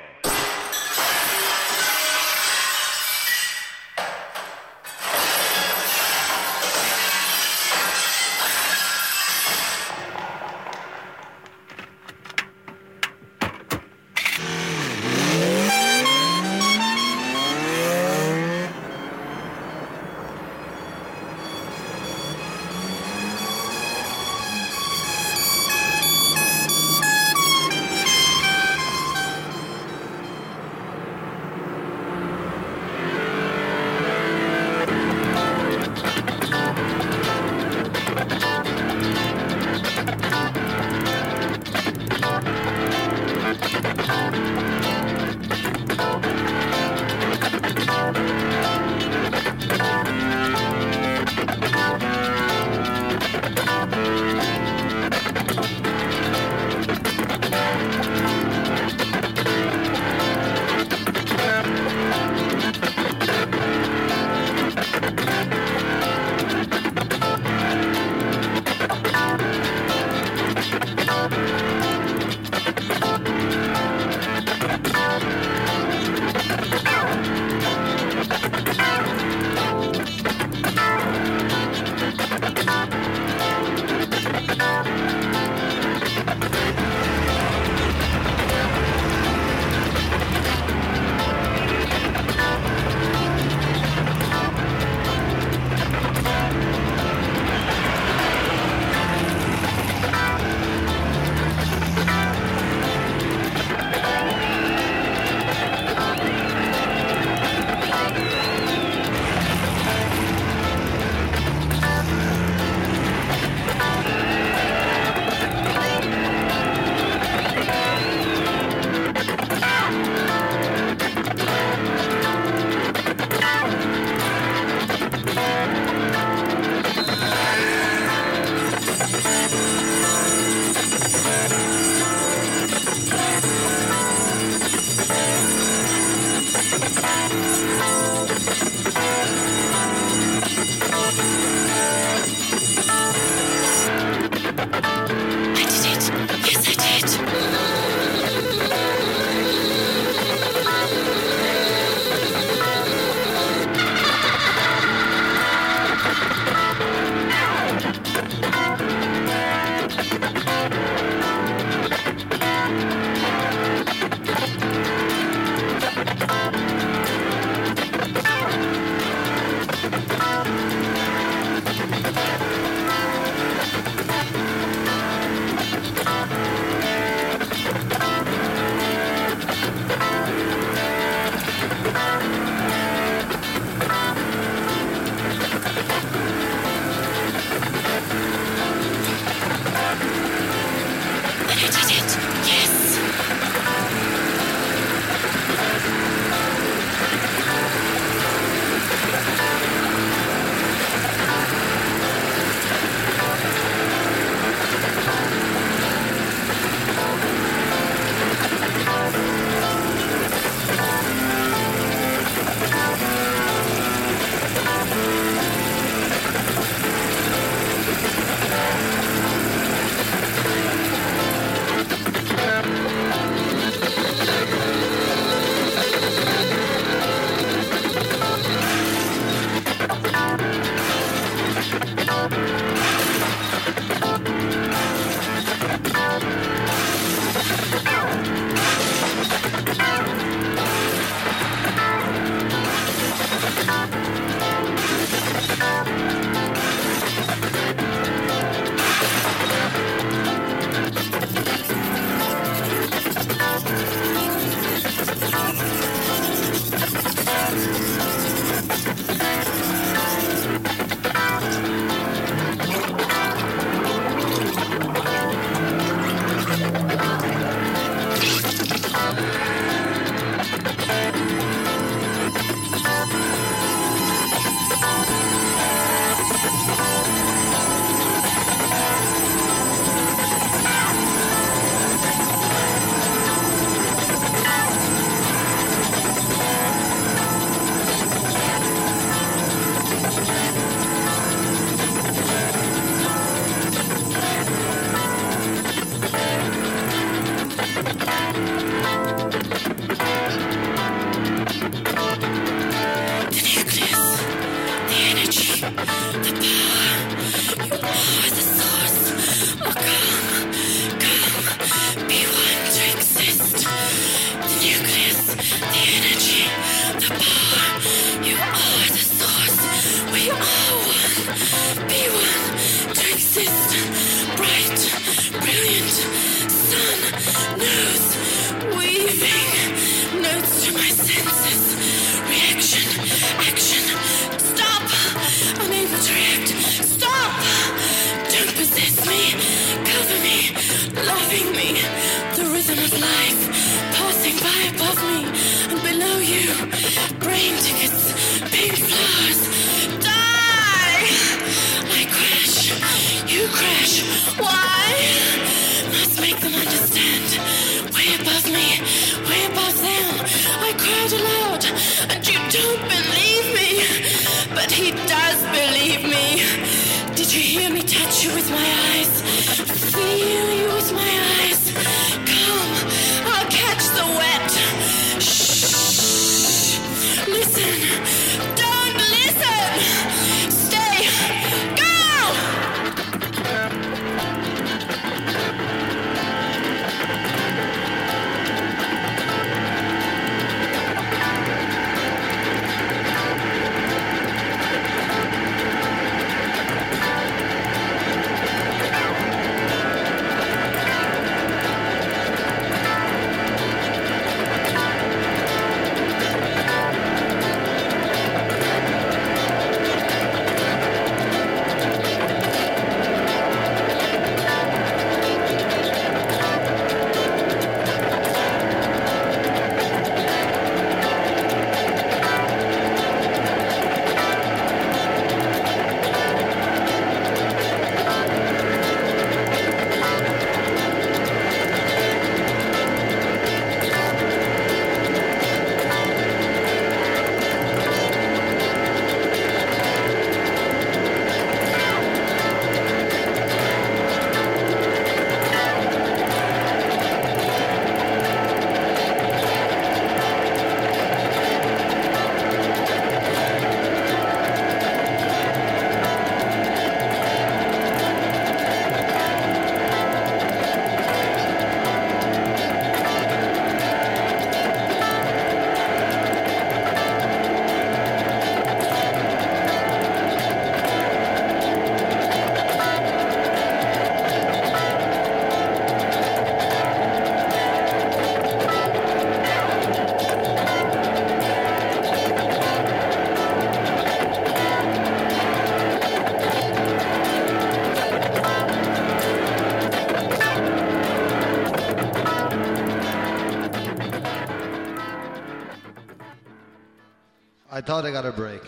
thought I got a break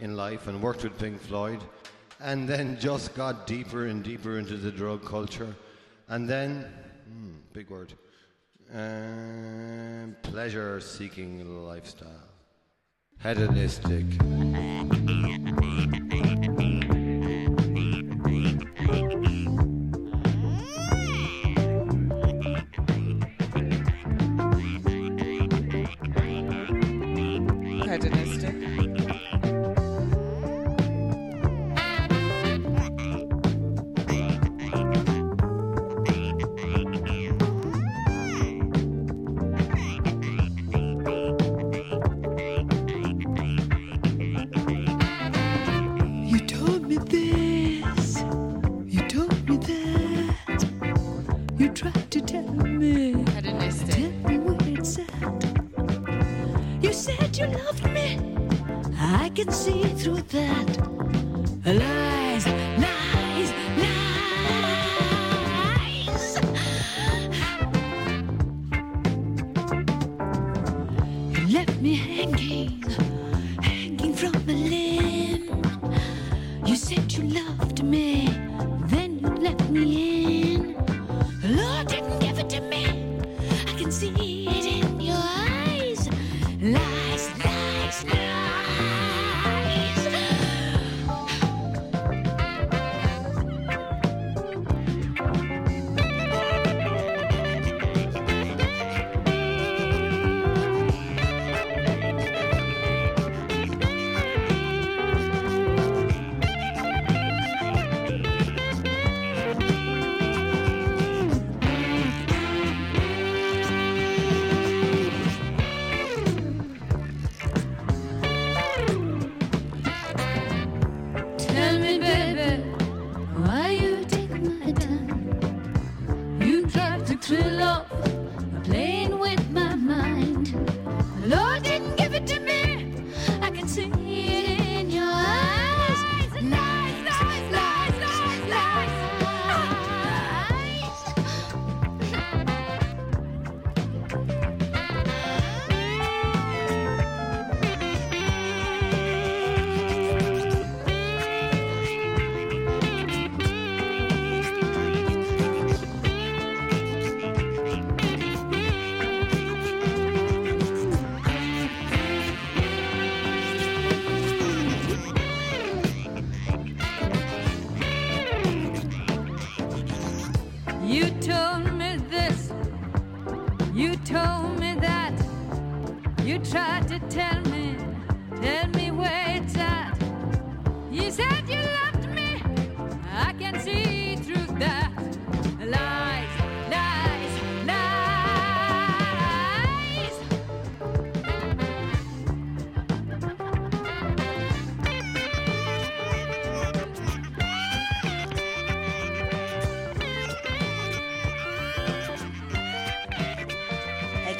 in life and worked with Pink Floyd and then just got deeper and deeper into the drug culture. And then, hmm, big word, um, pleasure seeking lifestyle, hedonistic.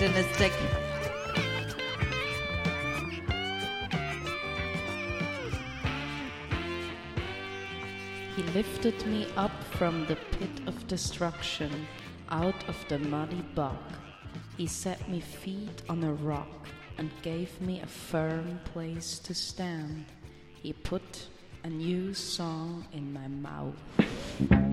Hedonistic.
He lifted me up from the pit of destruction, out of the muddy bog. He set me feet on a rock and gave me a firm place to stand. He put a new song in my mouth.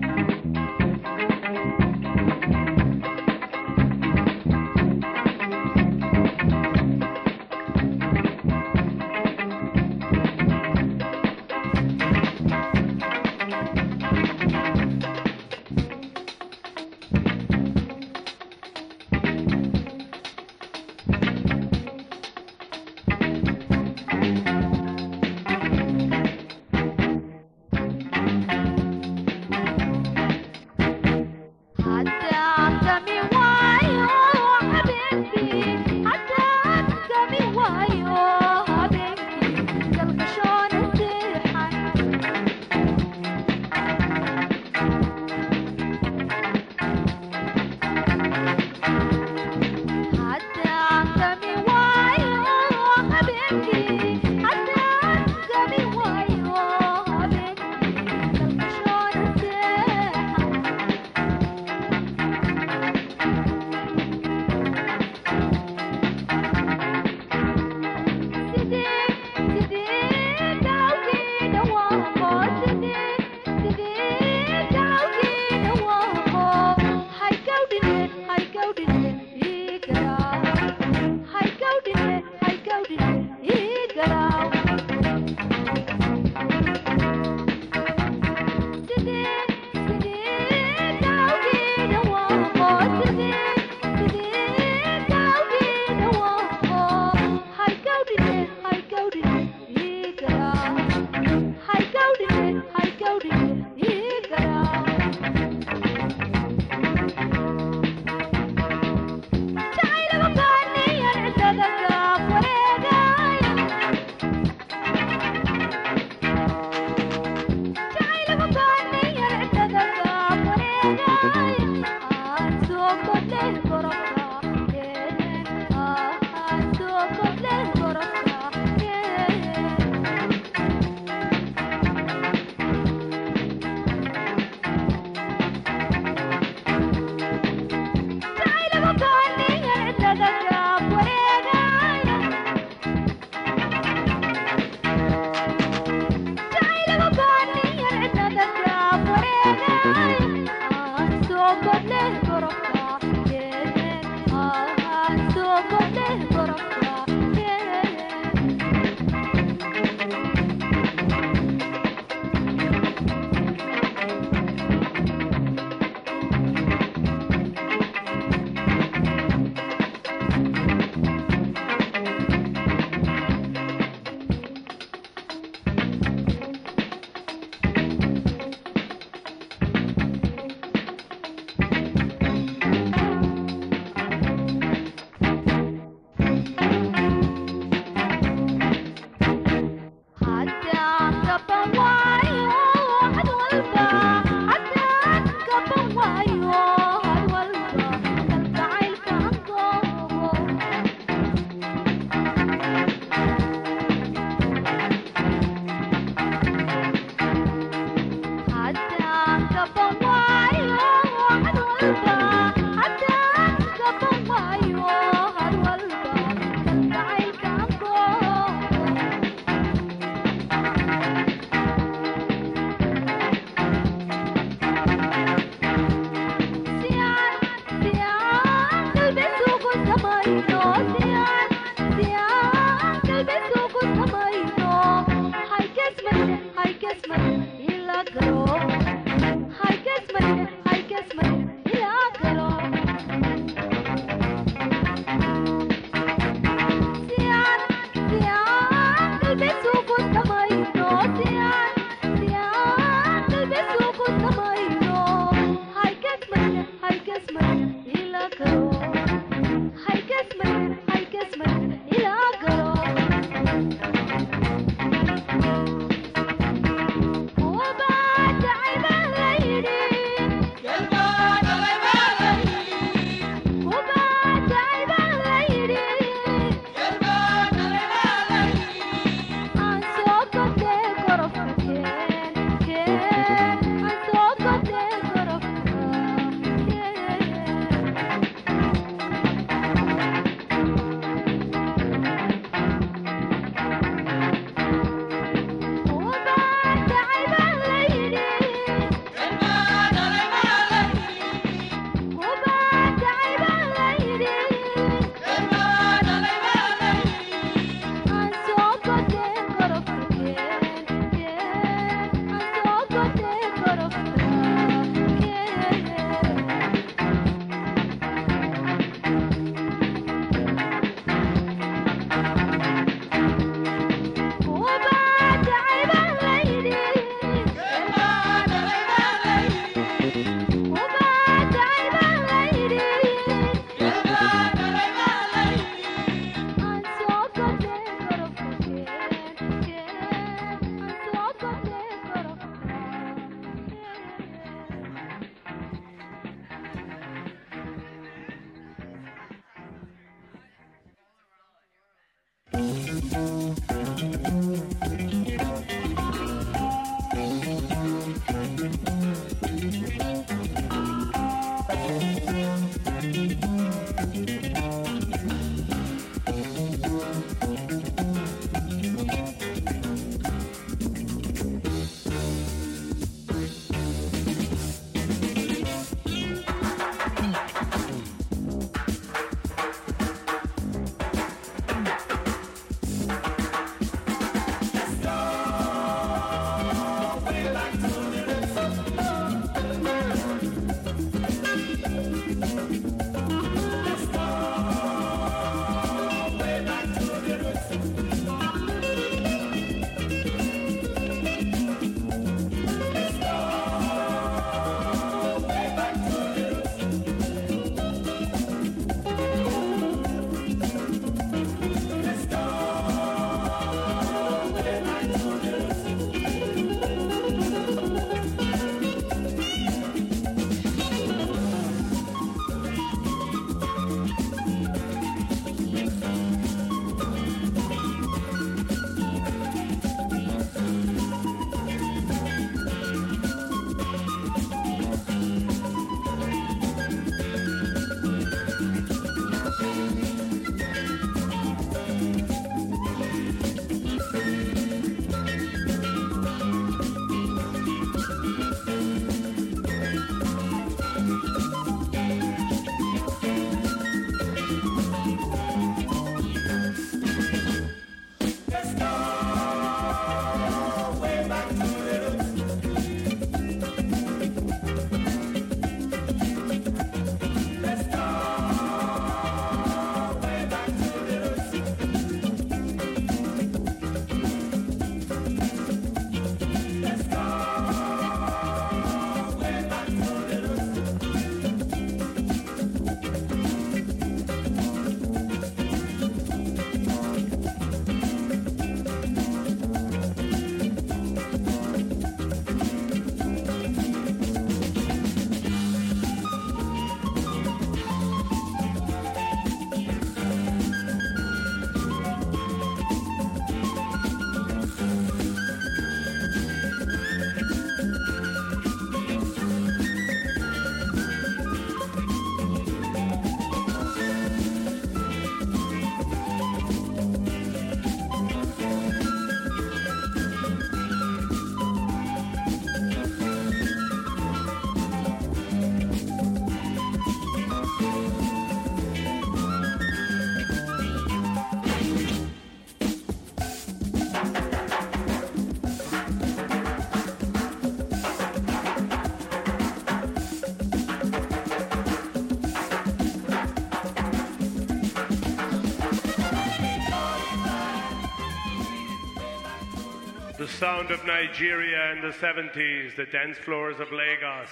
Sound of Nigeria in the 70s, the dance floors of Lagos.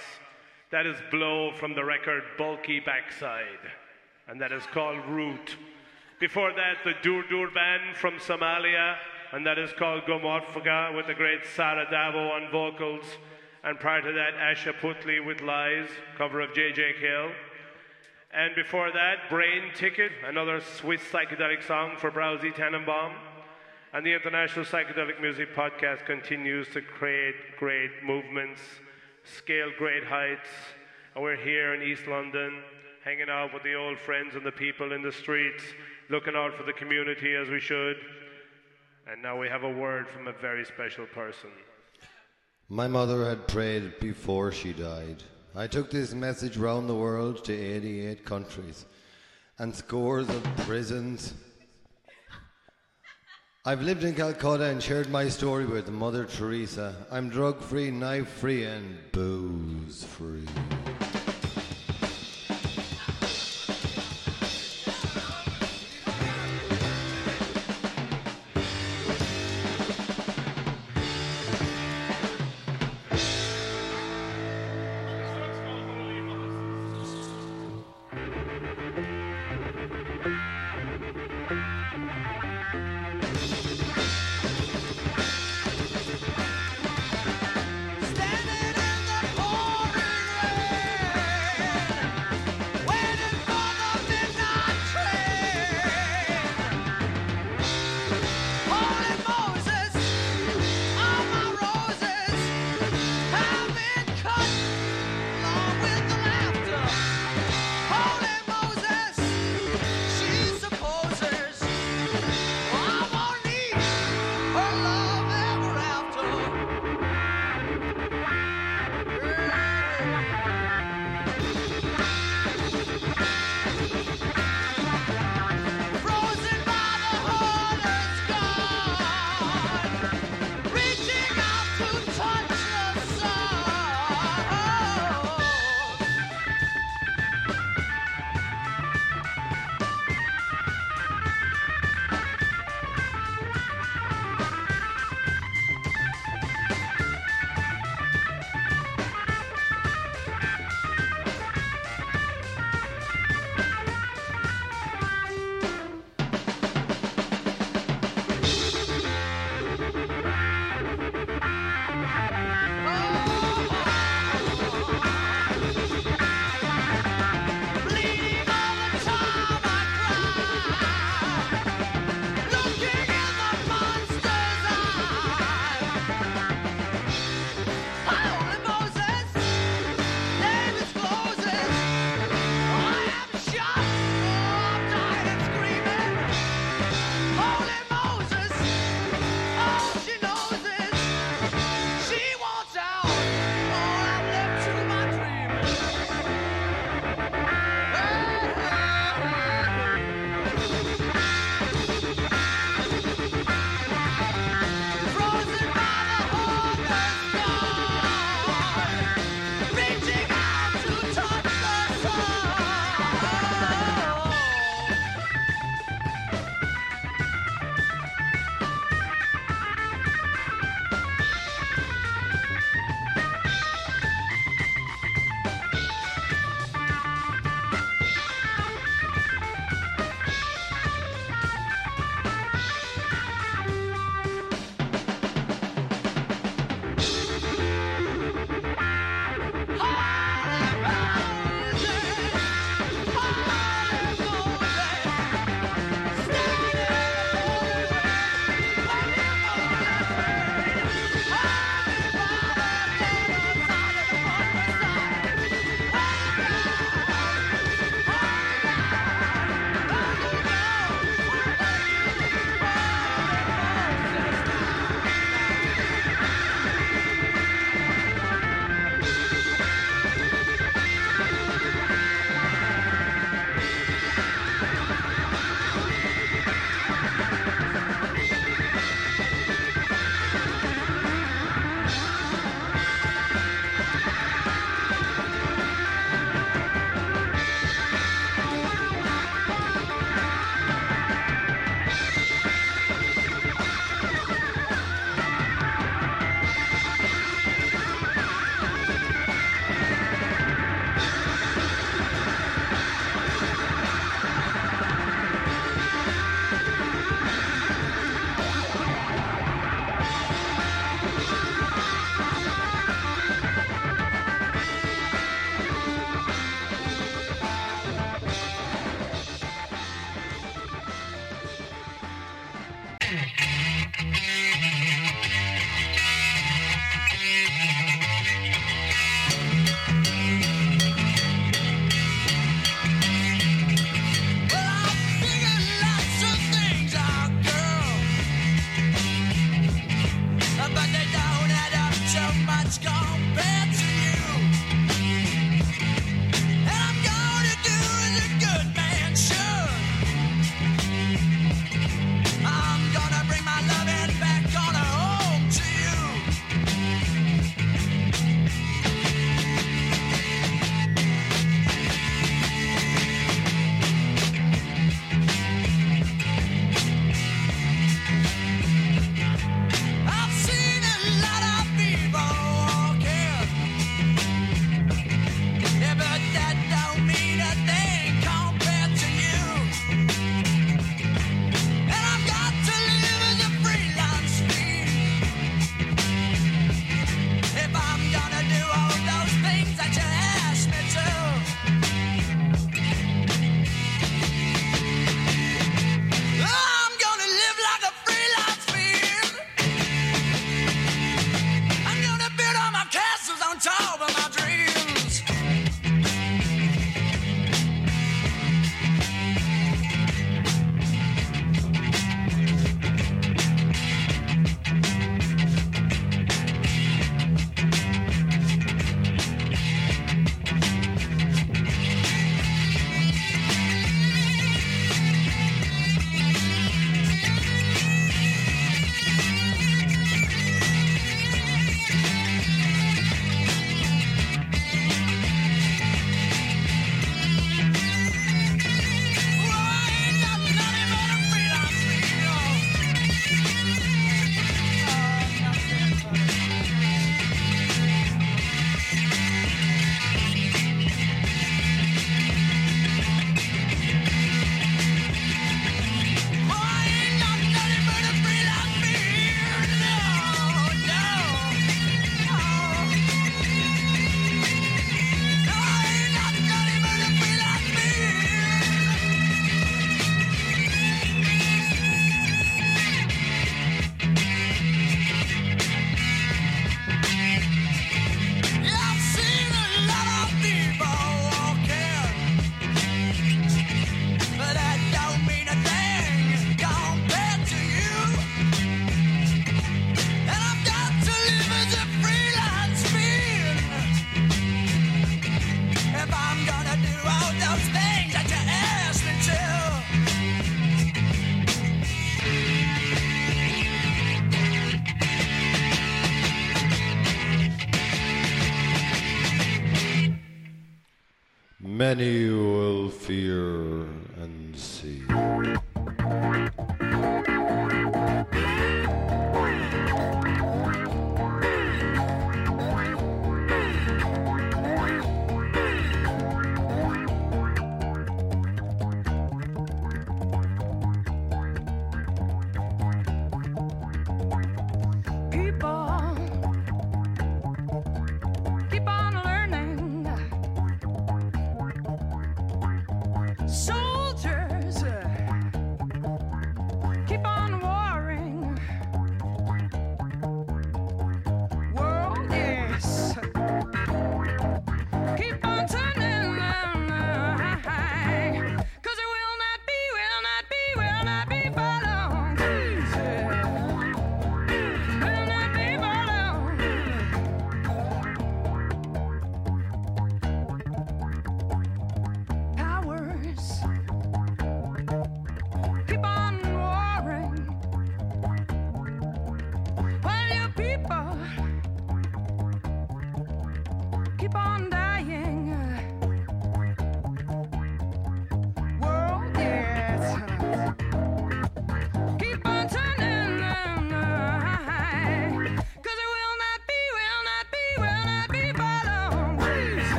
That is BLO from the record Bulky Backside, and that is called Root. Before that, the Dur Dur Band from Somalia, and that is called Gomorfaga with the great Sahra Dawo on vocals. And prior to that, Asha Puthli with Lies, cover of J.J. Cale. And before that, Brainticket, another Swiss psychedelic song for Browsy Tannenbaum. And the International Psychedelic Music Podcast continues to create great movements, scale great heights. And we're here in East London, hanging out with the old friends and the people in the streets, looking out for the community as we should. And now we have a word from a very special person.
My mother had prayed before she died. I took this message round the world to 88 countries and scores of prisons. I've lived in Calcutta and shared my story with Mother Teresa. I'm drug free, knife free, and booze free.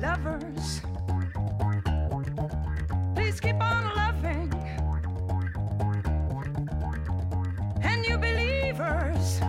Lovers, please keep on loving. And you believers,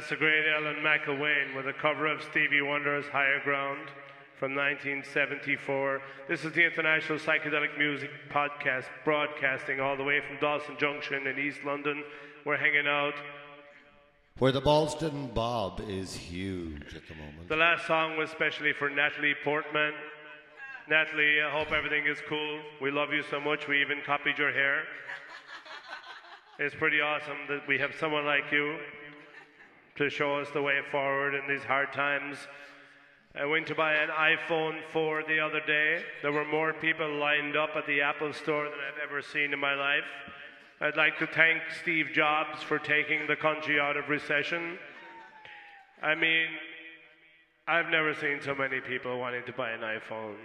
That's the great Ellen McIlwaine with a cover of Stevie Wonder's Higher Ground from 1974. This is the International Psychedelic Music Podcast, broadcasting all the way from Dalston Junction in East London. We're hanging out.
Where the Dalston Bob is huge at the moment.
The last song was specially for Natalie Portman. Natalie, I hope everything is cool. We love you so much. We even copied your hair. It's pretty awesome that we have someone like you to show us the way forward in these hard times. I went to buy an iPhone 4 the other day. There were more people lined up at the Apple store than I've ever seen in my life. I'd like to thank Steve Jobs for taking the country out of recession. I mean, I've never seen so many people wanting to buy an iPhone.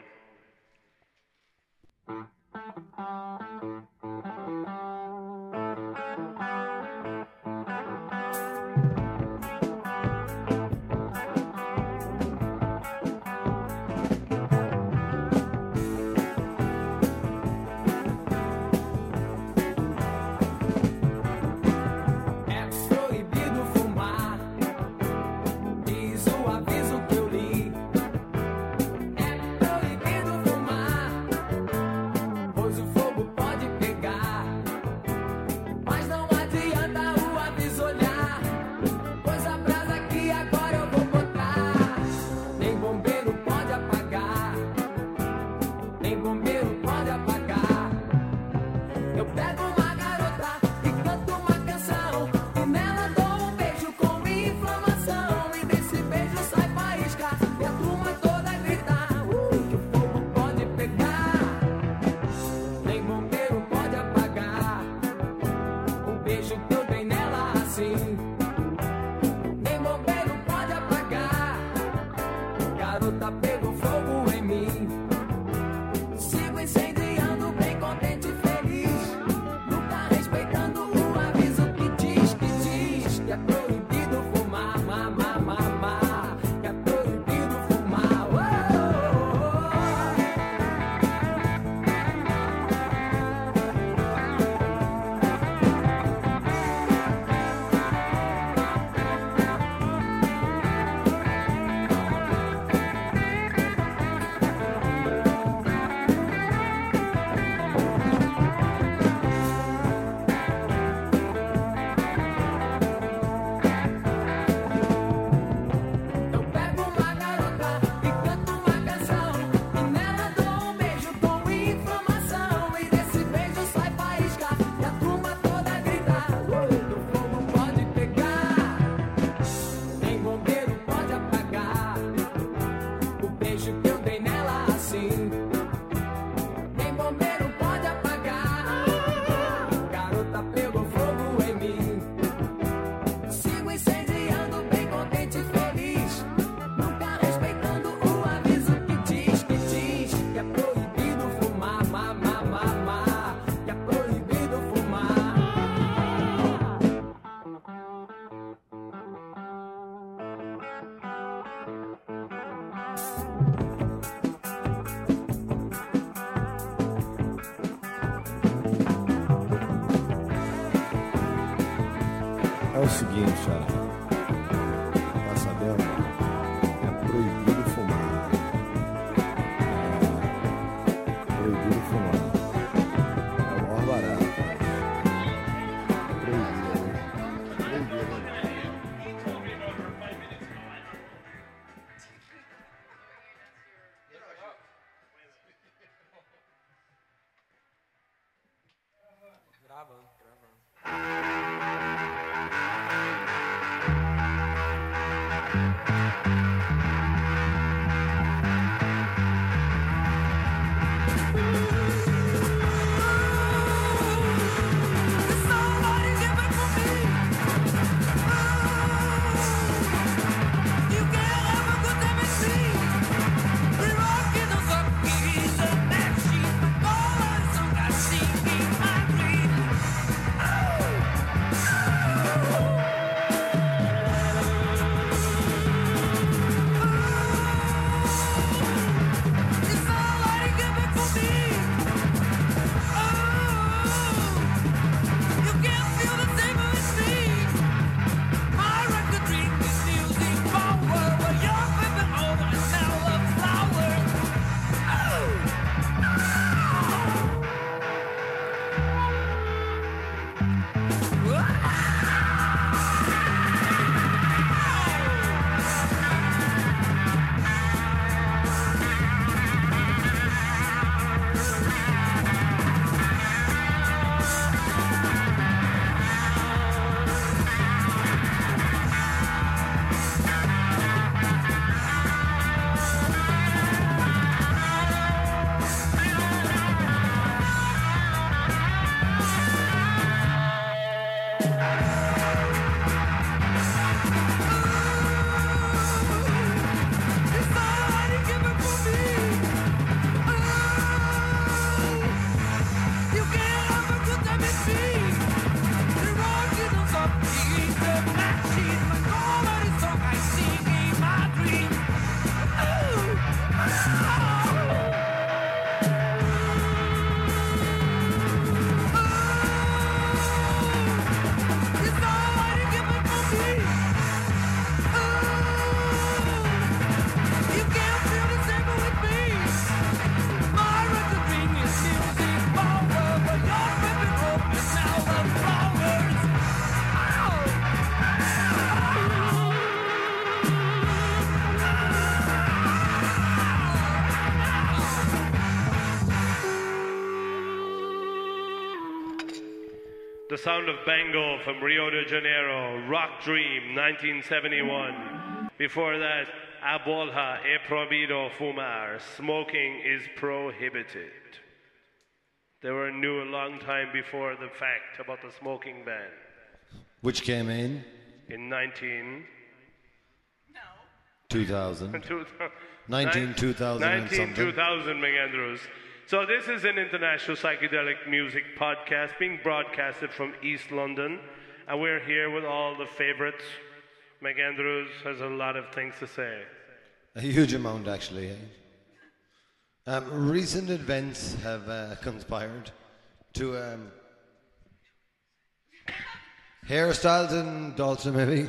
Sound of Bengal from Rio de Janeiro, Rock Dream 1971. Before that, Abolha e prohibido fumar, smoking is prohibited. They were new a long time before the fact about the smoking ban.
Which came in?
In 19. No.
2000.
2000.
19, 2000
19, 2000, McAndrews. So this is an international psychedelic music podcast being broadcasted from East London, and we're here with all the favorites. McAndrews has a lot of things to say.
A huge amount, actually. Um, recent events have uh, conspired to um, hairstyles in Dalston, maybe.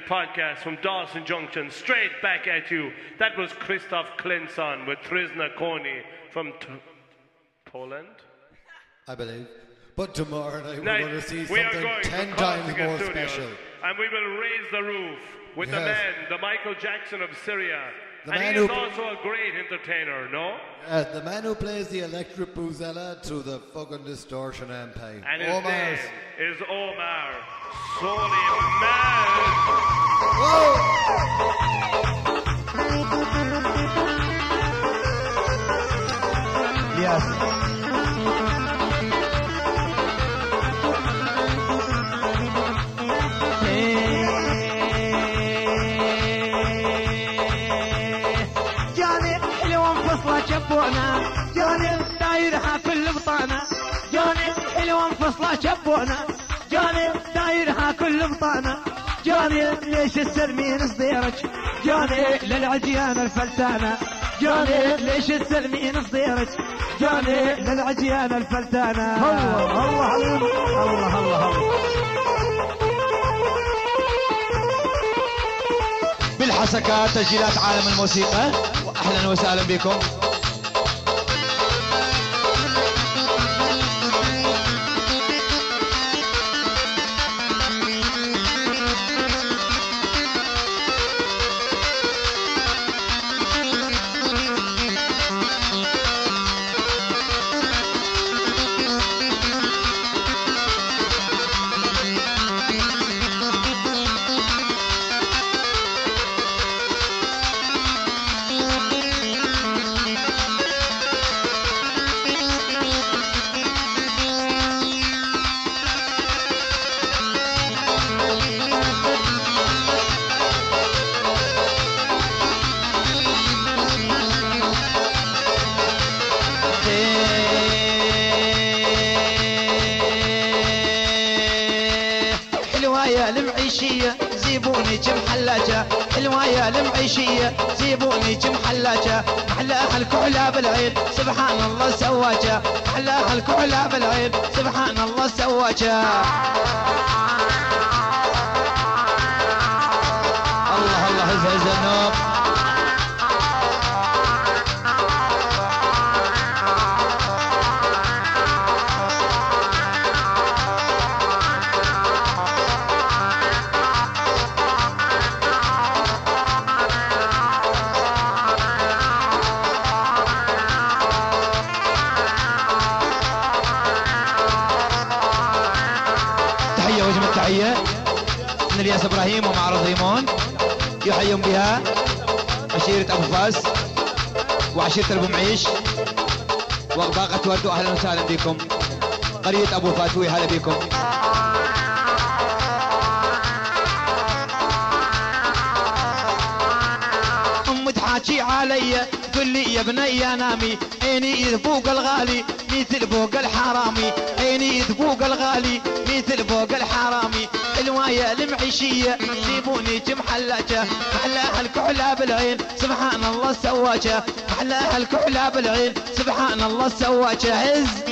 Podcast from Dalston Junction, straight back at you. That was Krzysztof Klenczon with Trzy Korony from t- Poland.
I believe. But tomorrow night
Now,
we're going to see something ten times more
Studios,
special.
And we will raise the roof with the man, the Michael Jackson of Syria.
The
and
man
he is
who-
also a great entertainer, no?
Uh, the man who plays the electric boozella through the fucking distortion amp.
And his
Omar.
name is Omar Souleyman.
Yes.
انفصله شبونا. جاني دايرها كل بطانه جاني ليش السلمين صديرك. جاني للعجيان الفلتانه جاني ليش السلمين صديرك. جاني للعجيان الفلتانه الله الله الله الله الله.
بالحسكات تسجيلات عالم الموسيقى. واهلا وسهلا بكم.
الله سواك. خلق هالكحلة بالعيب. سبحان الله
سواك. إبراهيم ومعرض ريمون يحيون بها عشيرة أبو فاس وعشيرة أبو معيش وباقة وردو أهلا وسهلا بكم. قرية أبو فاتوي هلا بكم.
ام تحاكي علي تقول لي يا بني نامي عيني يذبوق الغالي مثل فوق الحرامي. عيني يذبوق الغالي مثل فوق الحرامي. المايه المعيشية جيبوني جمحلجة محلاها الكحلة بالعين سبحان الله سواجة. محلاها الكحلة بالعين سبحان الله سواجة. عز!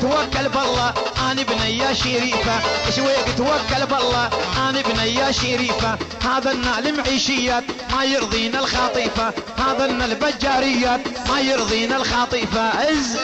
توكل بالله أنا بنية شريفة. شويق توكل بالله أنا بنية شريفة. هذا النال معيشيات ما يرضينا الخطيفة هذا النال بجاريات ما يرضينا الخطيفة عز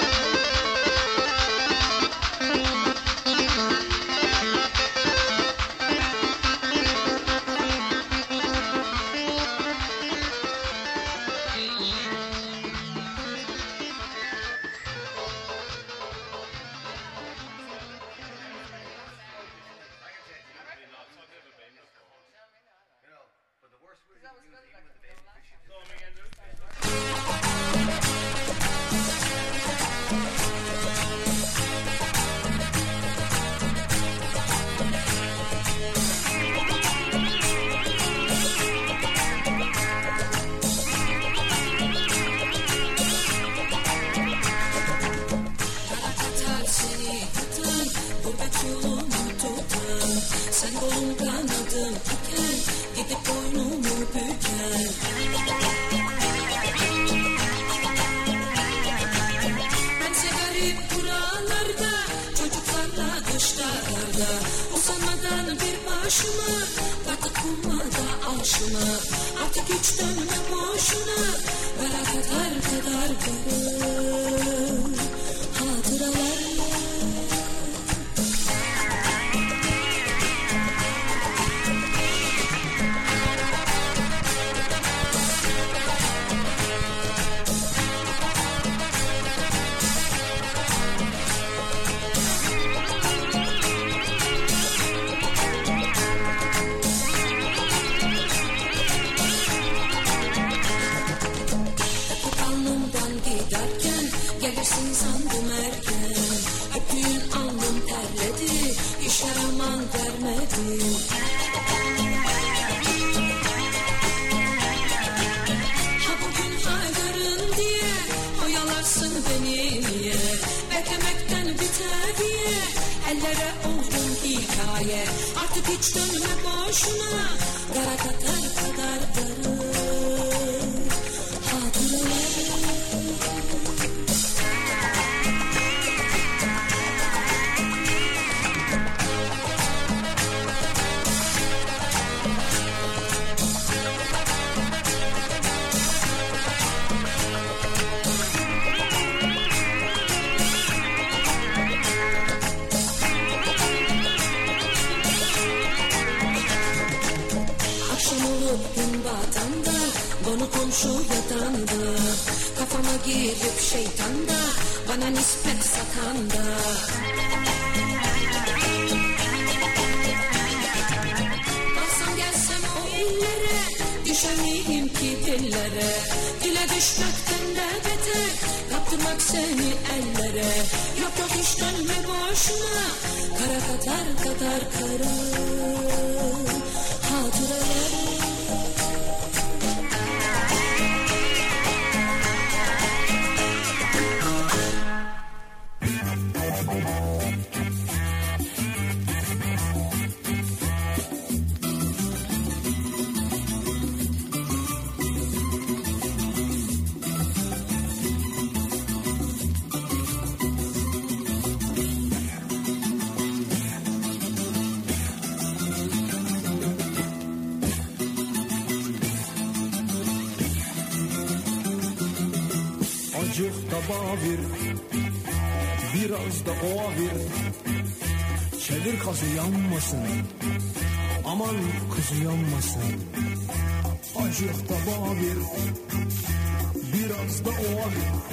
Biraz da bir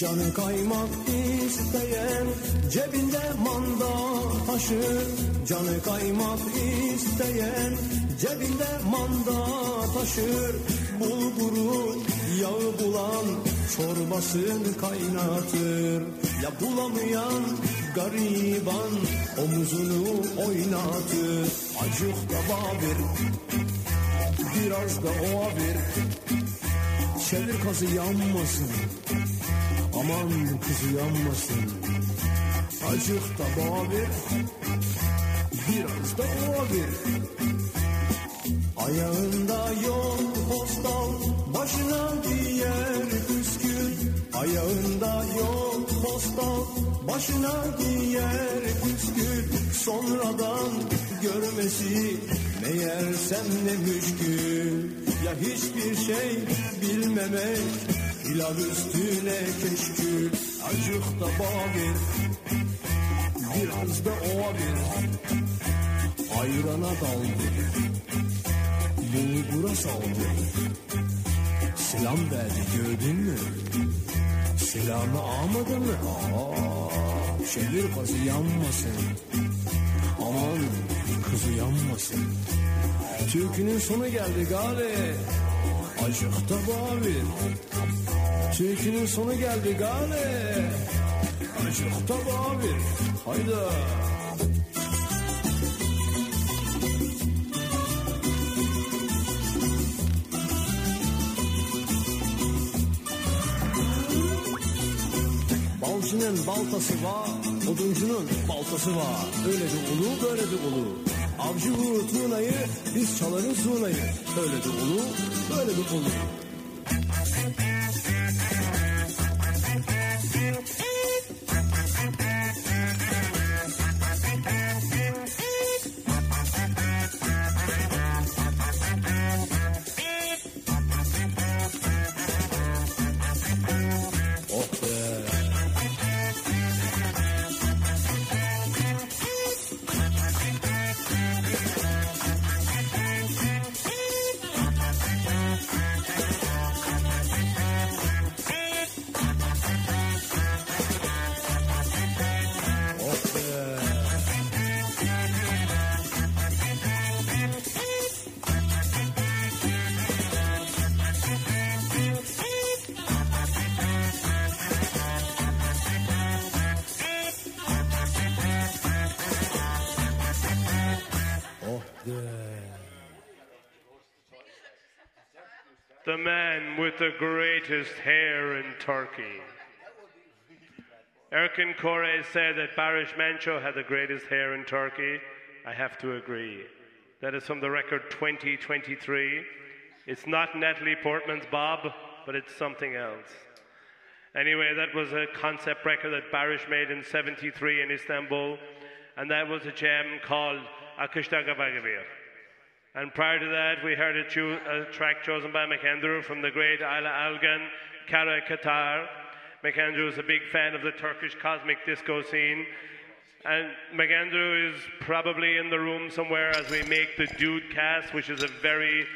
Canı kaymak isteyen Cebinde manda taşır Canı kaymak isteyen Cebinde manda taşır Bulguru yağı bulan Çorbasını kaynatır Ya bulamayan gariban Omuzunu oynatır Acık da bir Biraz da Çevir kazı yanmasın. Aman kızı yanmasın. Acık da bir Biraz da o bir Ayağında yok postal Başına giyer püskül. Ayağında yok postal Başına giyer püskül. Sonradan görmesi Meğersem ne müşkül Ya hiçbir şey bilmemek Pilav üstüne keşkül Acık da bir Biraz da o bir Ayrana daldı Bulgura saldı Selam verdi gördün mü? Selamı almadın mı? Aa, şehir kazı yanmasın. Aman kızı yanmasın. Türkünün sonu geldi gari. Acık da bir Türkünün sonu geldi gari. Acık da bir Hayda Balcının baltası var, oduncunun baltası var. Öyle de ulu, böyle de ulu. Avcı vurur tuğnayı, biz çalarız zurnayı. Öyle de ulu, böyle de ulu.
The greatest hair in Turkey. Erkin Koray said that Barış Manço had the greatest hair in Turkey. I have to agree. That is from the record 2023. It's not Natalie Portman's Bob, but it's something else. Anyway, that was a concept record that Barış made in 73 in Istanbul, and that was a gem called Akışta. And prior to that, we heard a, a track chosen by McAndrew from the great Ayla Algan, Kara Qatar. McAndrew is a big fan of the Turkish cosmic disco scene. And McAndrew is probably in the room somewhere as we make the DOODcast, which is a very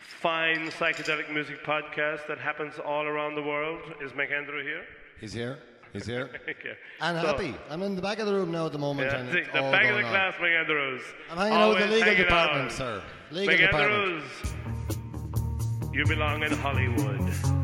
fine psychedelic music podcast that happens all around the world. Is McAndrew here?
He's here. He's here.
okay.
And
So-
happy. I'm in the back of the room now at the moment.
Yeah,
and
the, back of the
on.
class, McAndrews.
I'm hanging out with the legal department,
out.
sir. Legal department.
McAndrews, you belong in Hollywood.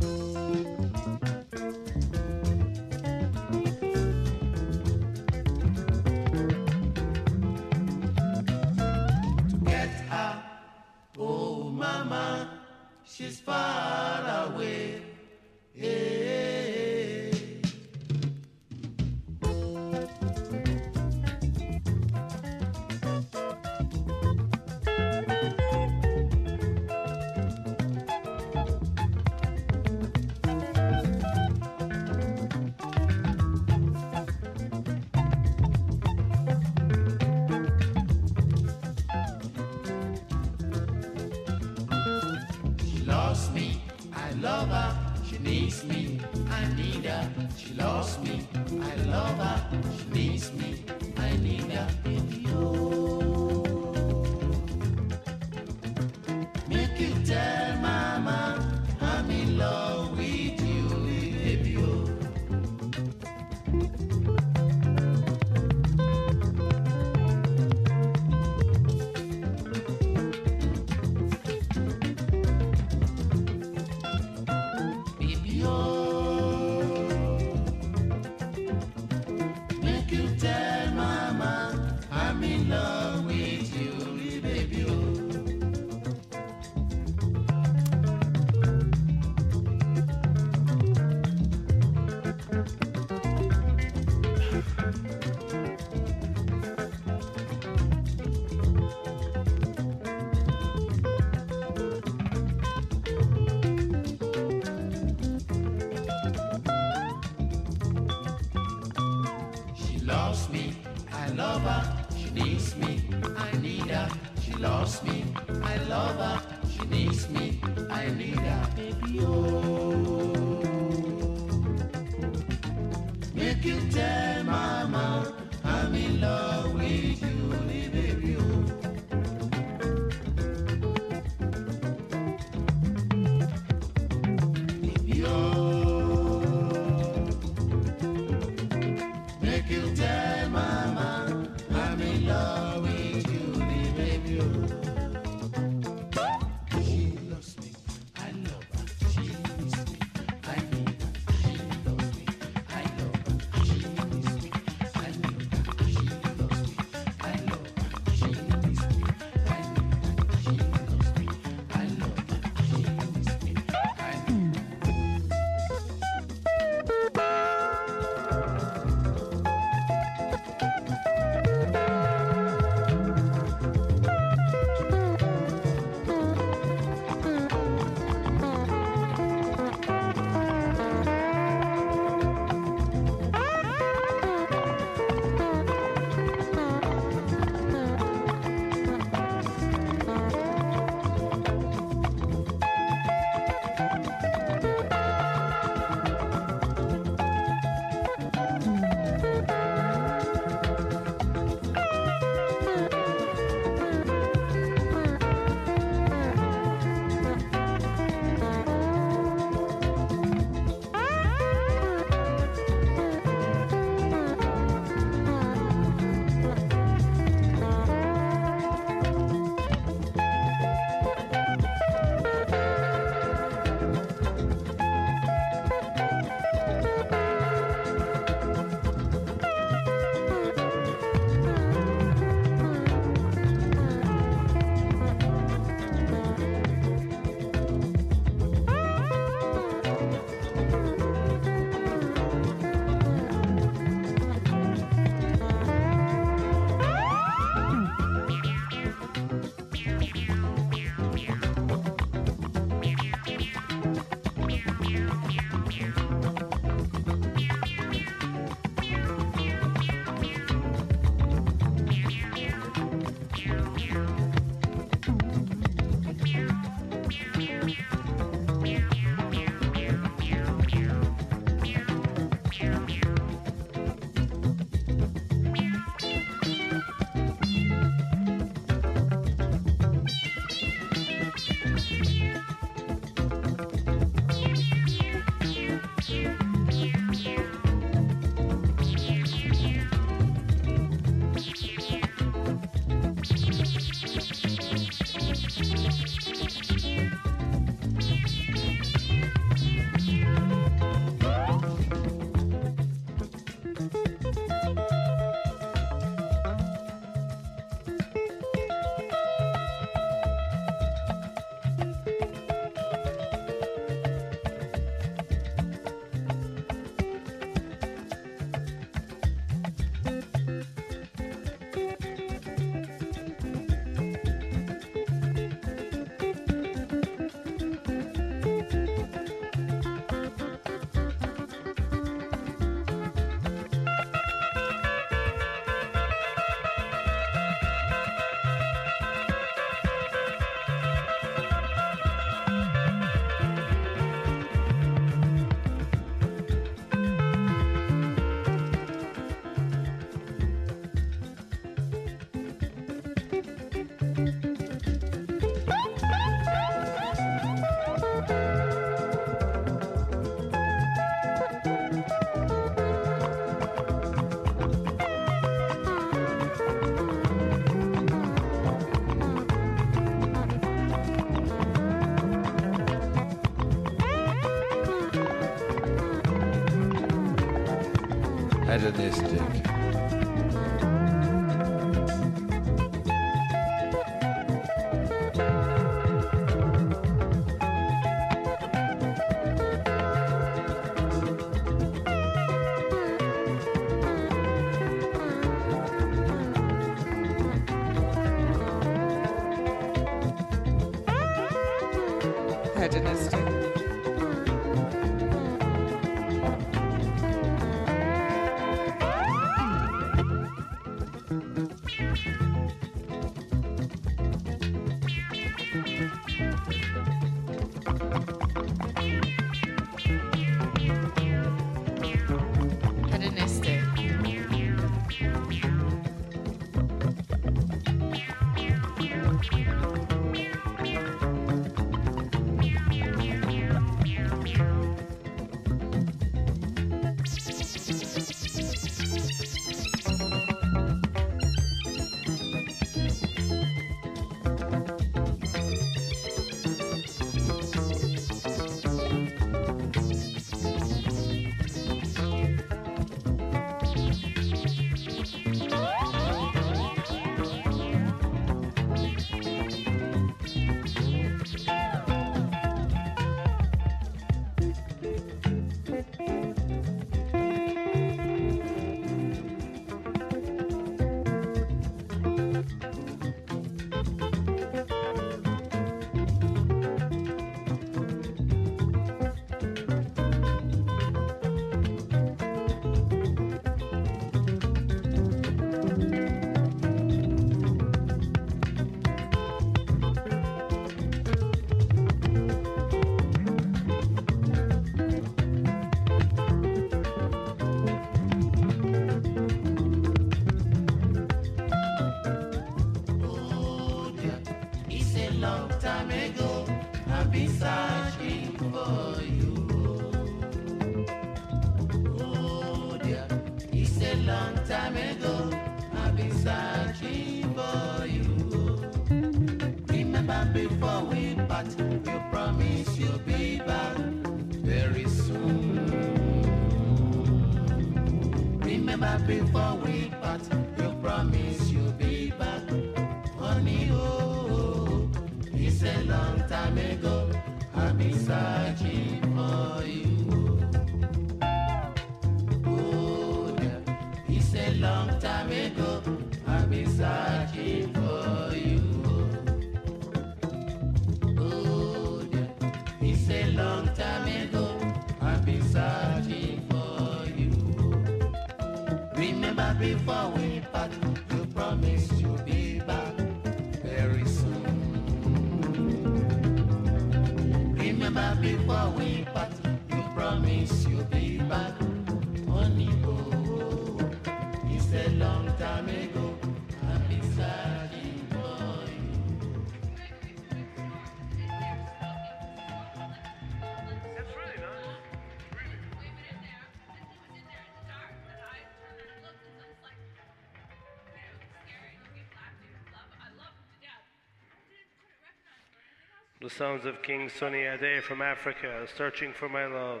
The sounds of King Sunny Ade from Africa, Searching for My Love.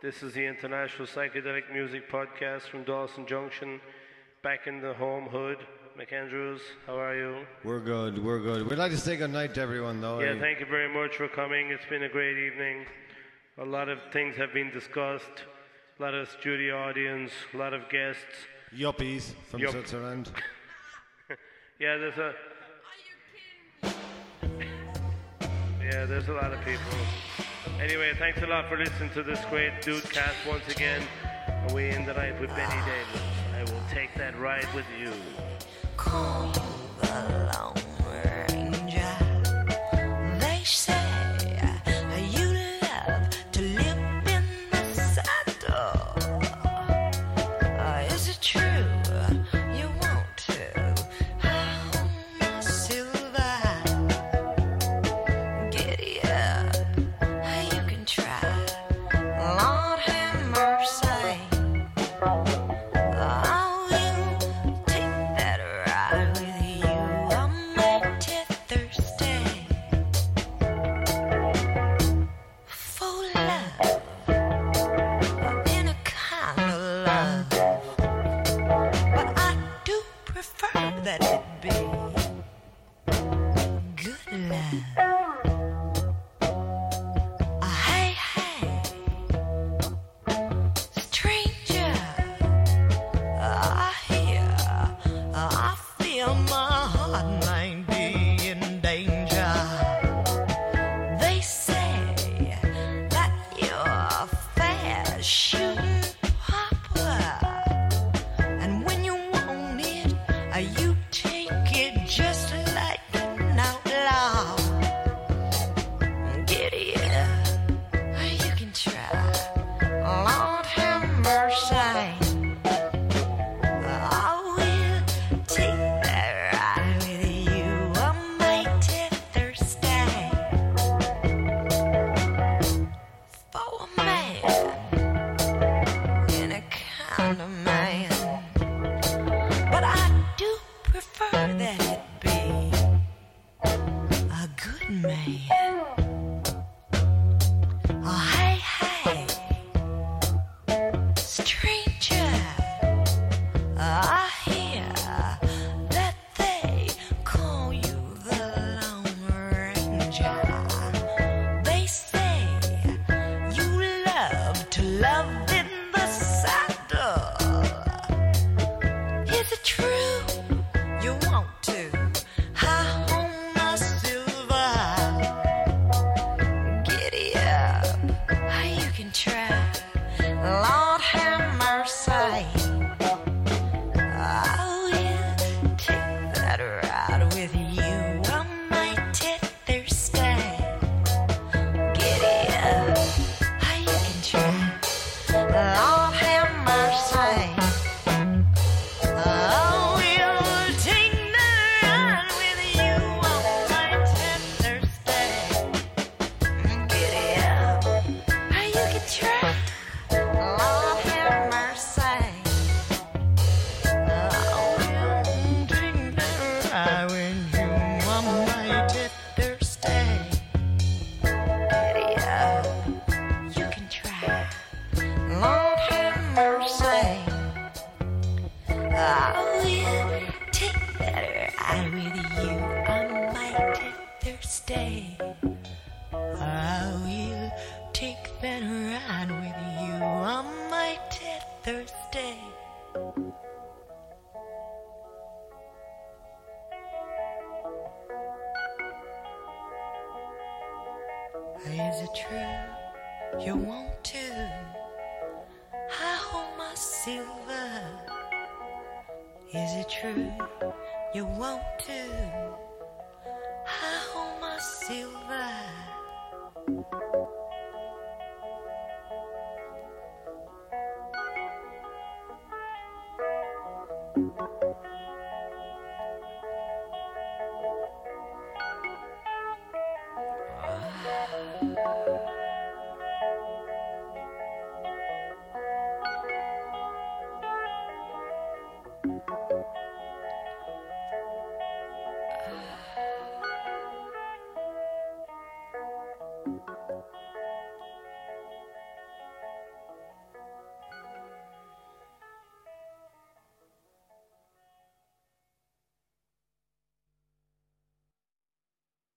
This is the International Psychedelic Music Podcast from Dalston Junction, back in the home hood. McAndrews, how are you?
We're good, we're good. We'd like to say good night to everyone, though.
Yeah, thank you very much for coming. It's been a great evening. A lot of things have been discussed. A lot of studio audience, a lot of guests.
Yuppies from
Yup.
Switzerland.
Yeah, there's a. Yeah, there's a lot of people. Anyway, thanks a lot for listening to this great DOODcast once again. We end the night with Benny Davis. I will take that ride with you.